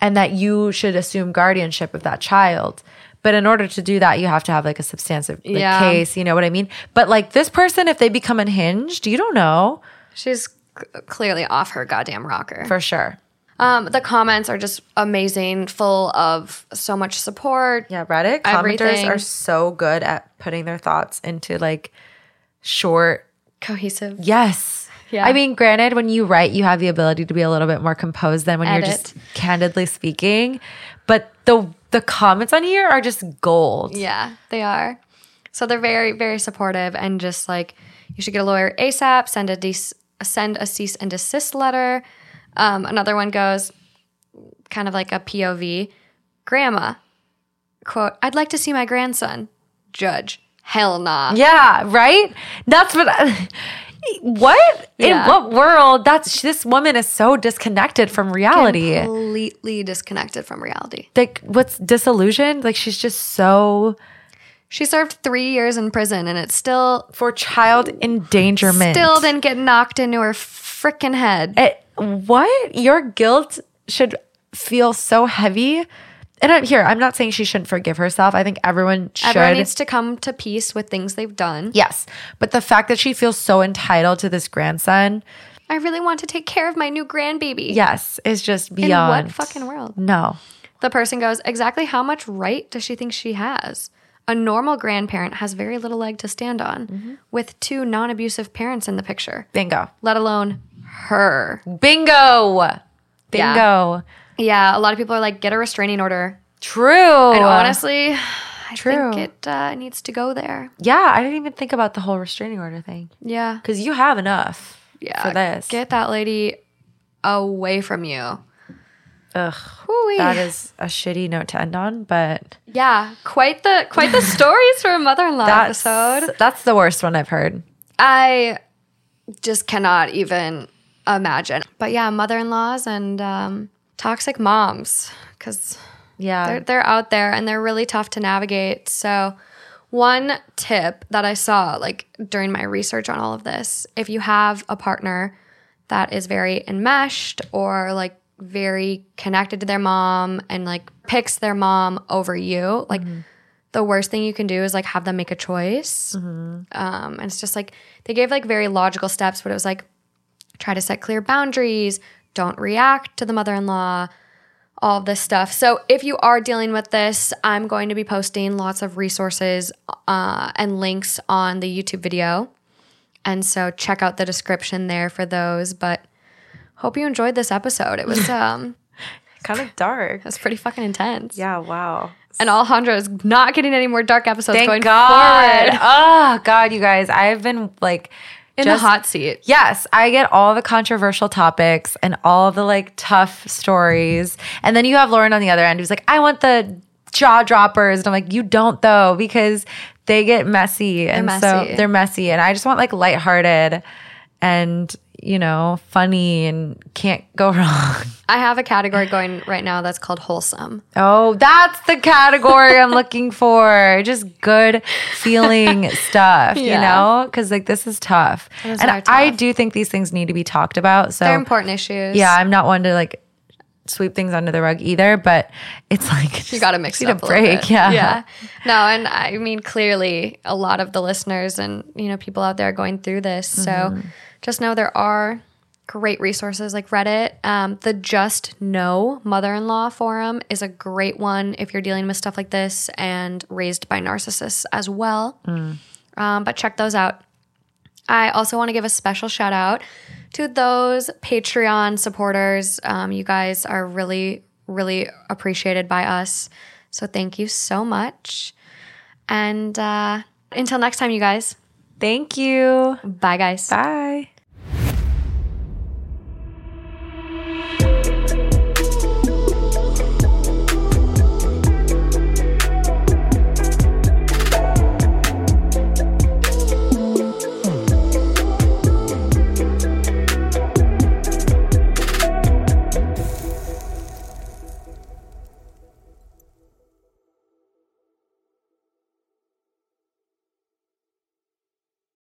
and that you should assume guardianship of that child. But in order to do that, you have to have like a substantive like, Yeah. case. You know what I mean? But like this person, if they become unhinged, you don't know She's clearly off her goddamn rocker. for sure. Um, the comments are just amazing, full of so much support. Yeah, Reddit Everything. commenters are so good at putting their thoughts into like short Cohesive. Yes. Yeah. I mean, granted, when you write, you have the ability to be a little bit more composed than when you're just candidly speaking. But the the comments on here are just gold. Yeah, they are. So they're very, very supportive and just like you should get a lawyer ASAP. Send a des- send a cease and desist letter. Um, another one goes kind of like a POV. Grandma, quote, I'd like to see my grandson. Judge, hell nah. Yeah, right? That's what I, [LAUGHS] what? Yeah. In what world? That's this woman is so disconnected from reality. Completely disconnected from reality. Like what's disillusioned? Like she's just so She served three years in prison and it still for child endangerment. still didn't get knocked into her freaking head. It, what? Your guilt should feel so heavy. And I'm here. I'm not saying she shouldn't forgive herself. I think everyone should. Everyone needs to come to peace with things they've done. yes. But the fact that she feels so entitled to this grandson, I really want to take care of my new grandbaby. yes, is just In beyond. what fucking world? No. The person goes, Exactly how much right does she think she has? A normal grandparent has very little leg to stand on, Mm-hmm. with two non abusive parents in the picture, Bingo. let alone her. Bingo. Bingo. Yeah. Yeah, a lot of people are like, Get a restraining order. True. And honestly, [SIGHS] I True. think it uh, needs to go there. yeah, I didn't even think about the whole restraining order thing. Yeah. Because you have enough Yeah. for this. Get that lady away from you. Ugh. Hooey. That is a shitty note to end on, but Yeah, quite the quite the stories for a mother-in-law that's, episode. that's the worst one I've heard. I just cannot even imagine. But yeah, mother-in-laws and um, toxic moms, because Yeah. They're, they're out there and they're really tough to navigate. So, one tip that I saw like during my research on all of this if you have a partner that is very enmeshed or like very connected to their mom and like picks their mom over you, like the worst thing you can do is like have them make a choice. Um, and it's just like they gave like very logical steps, but it was like try to set clear boundaries, don't react to the mother in law, all this stuff. So if you are dealing with this, I'm going to be posting lots of resources uh, and links on the YouTube video. And so check out the description there for those. But hope you enjoyed this episode. It was [LAUGHS] um Kind of dark. it was pretty fucking intense. Yeah, wow. And Alejandra is not getting any more dark episodes Thank going God. forward. Oh, God, you guys. I've been like, In just- the hot seat. Yes, I get all the controversial topics and all the like tough stories. And then you have Lauren on the other end who's like, I want the jaw droppers. And I'm like, you don't though, because they get messy. and so messy. they're messy. And I just want like lighthearted and, you know, funny and can't go [LAUGHS] wrong. I have a category going right now that's called wholesome. Oh, that's the category I'm looking for. Just good feeling [LAUGHS] stuff, you know? Because like this is tough. Those and are I do think these things need to be talked about. So They're important issues. yeah, I'm not one to like sweep things under the rug either, but it's like [LAUGHS] you got to mix it a up a little break. Yeah. yeah. No, and I mean clearly a lot of the listeners and you know people out there are going through this. So Mm-hmm. Just know there are great resources like Reddit. Um, the Just No Mother-in-Law forum is a great one if you're dealing with stuff like this and raised by narcissists as well. Mm. Um, but check those out. I also want to give a special shout out to those Patreon supporters. Um, you guys are really, really appreciated by us. So thank you so much. And uh, until next time, you guys, Thank you. bye, guys. Bye.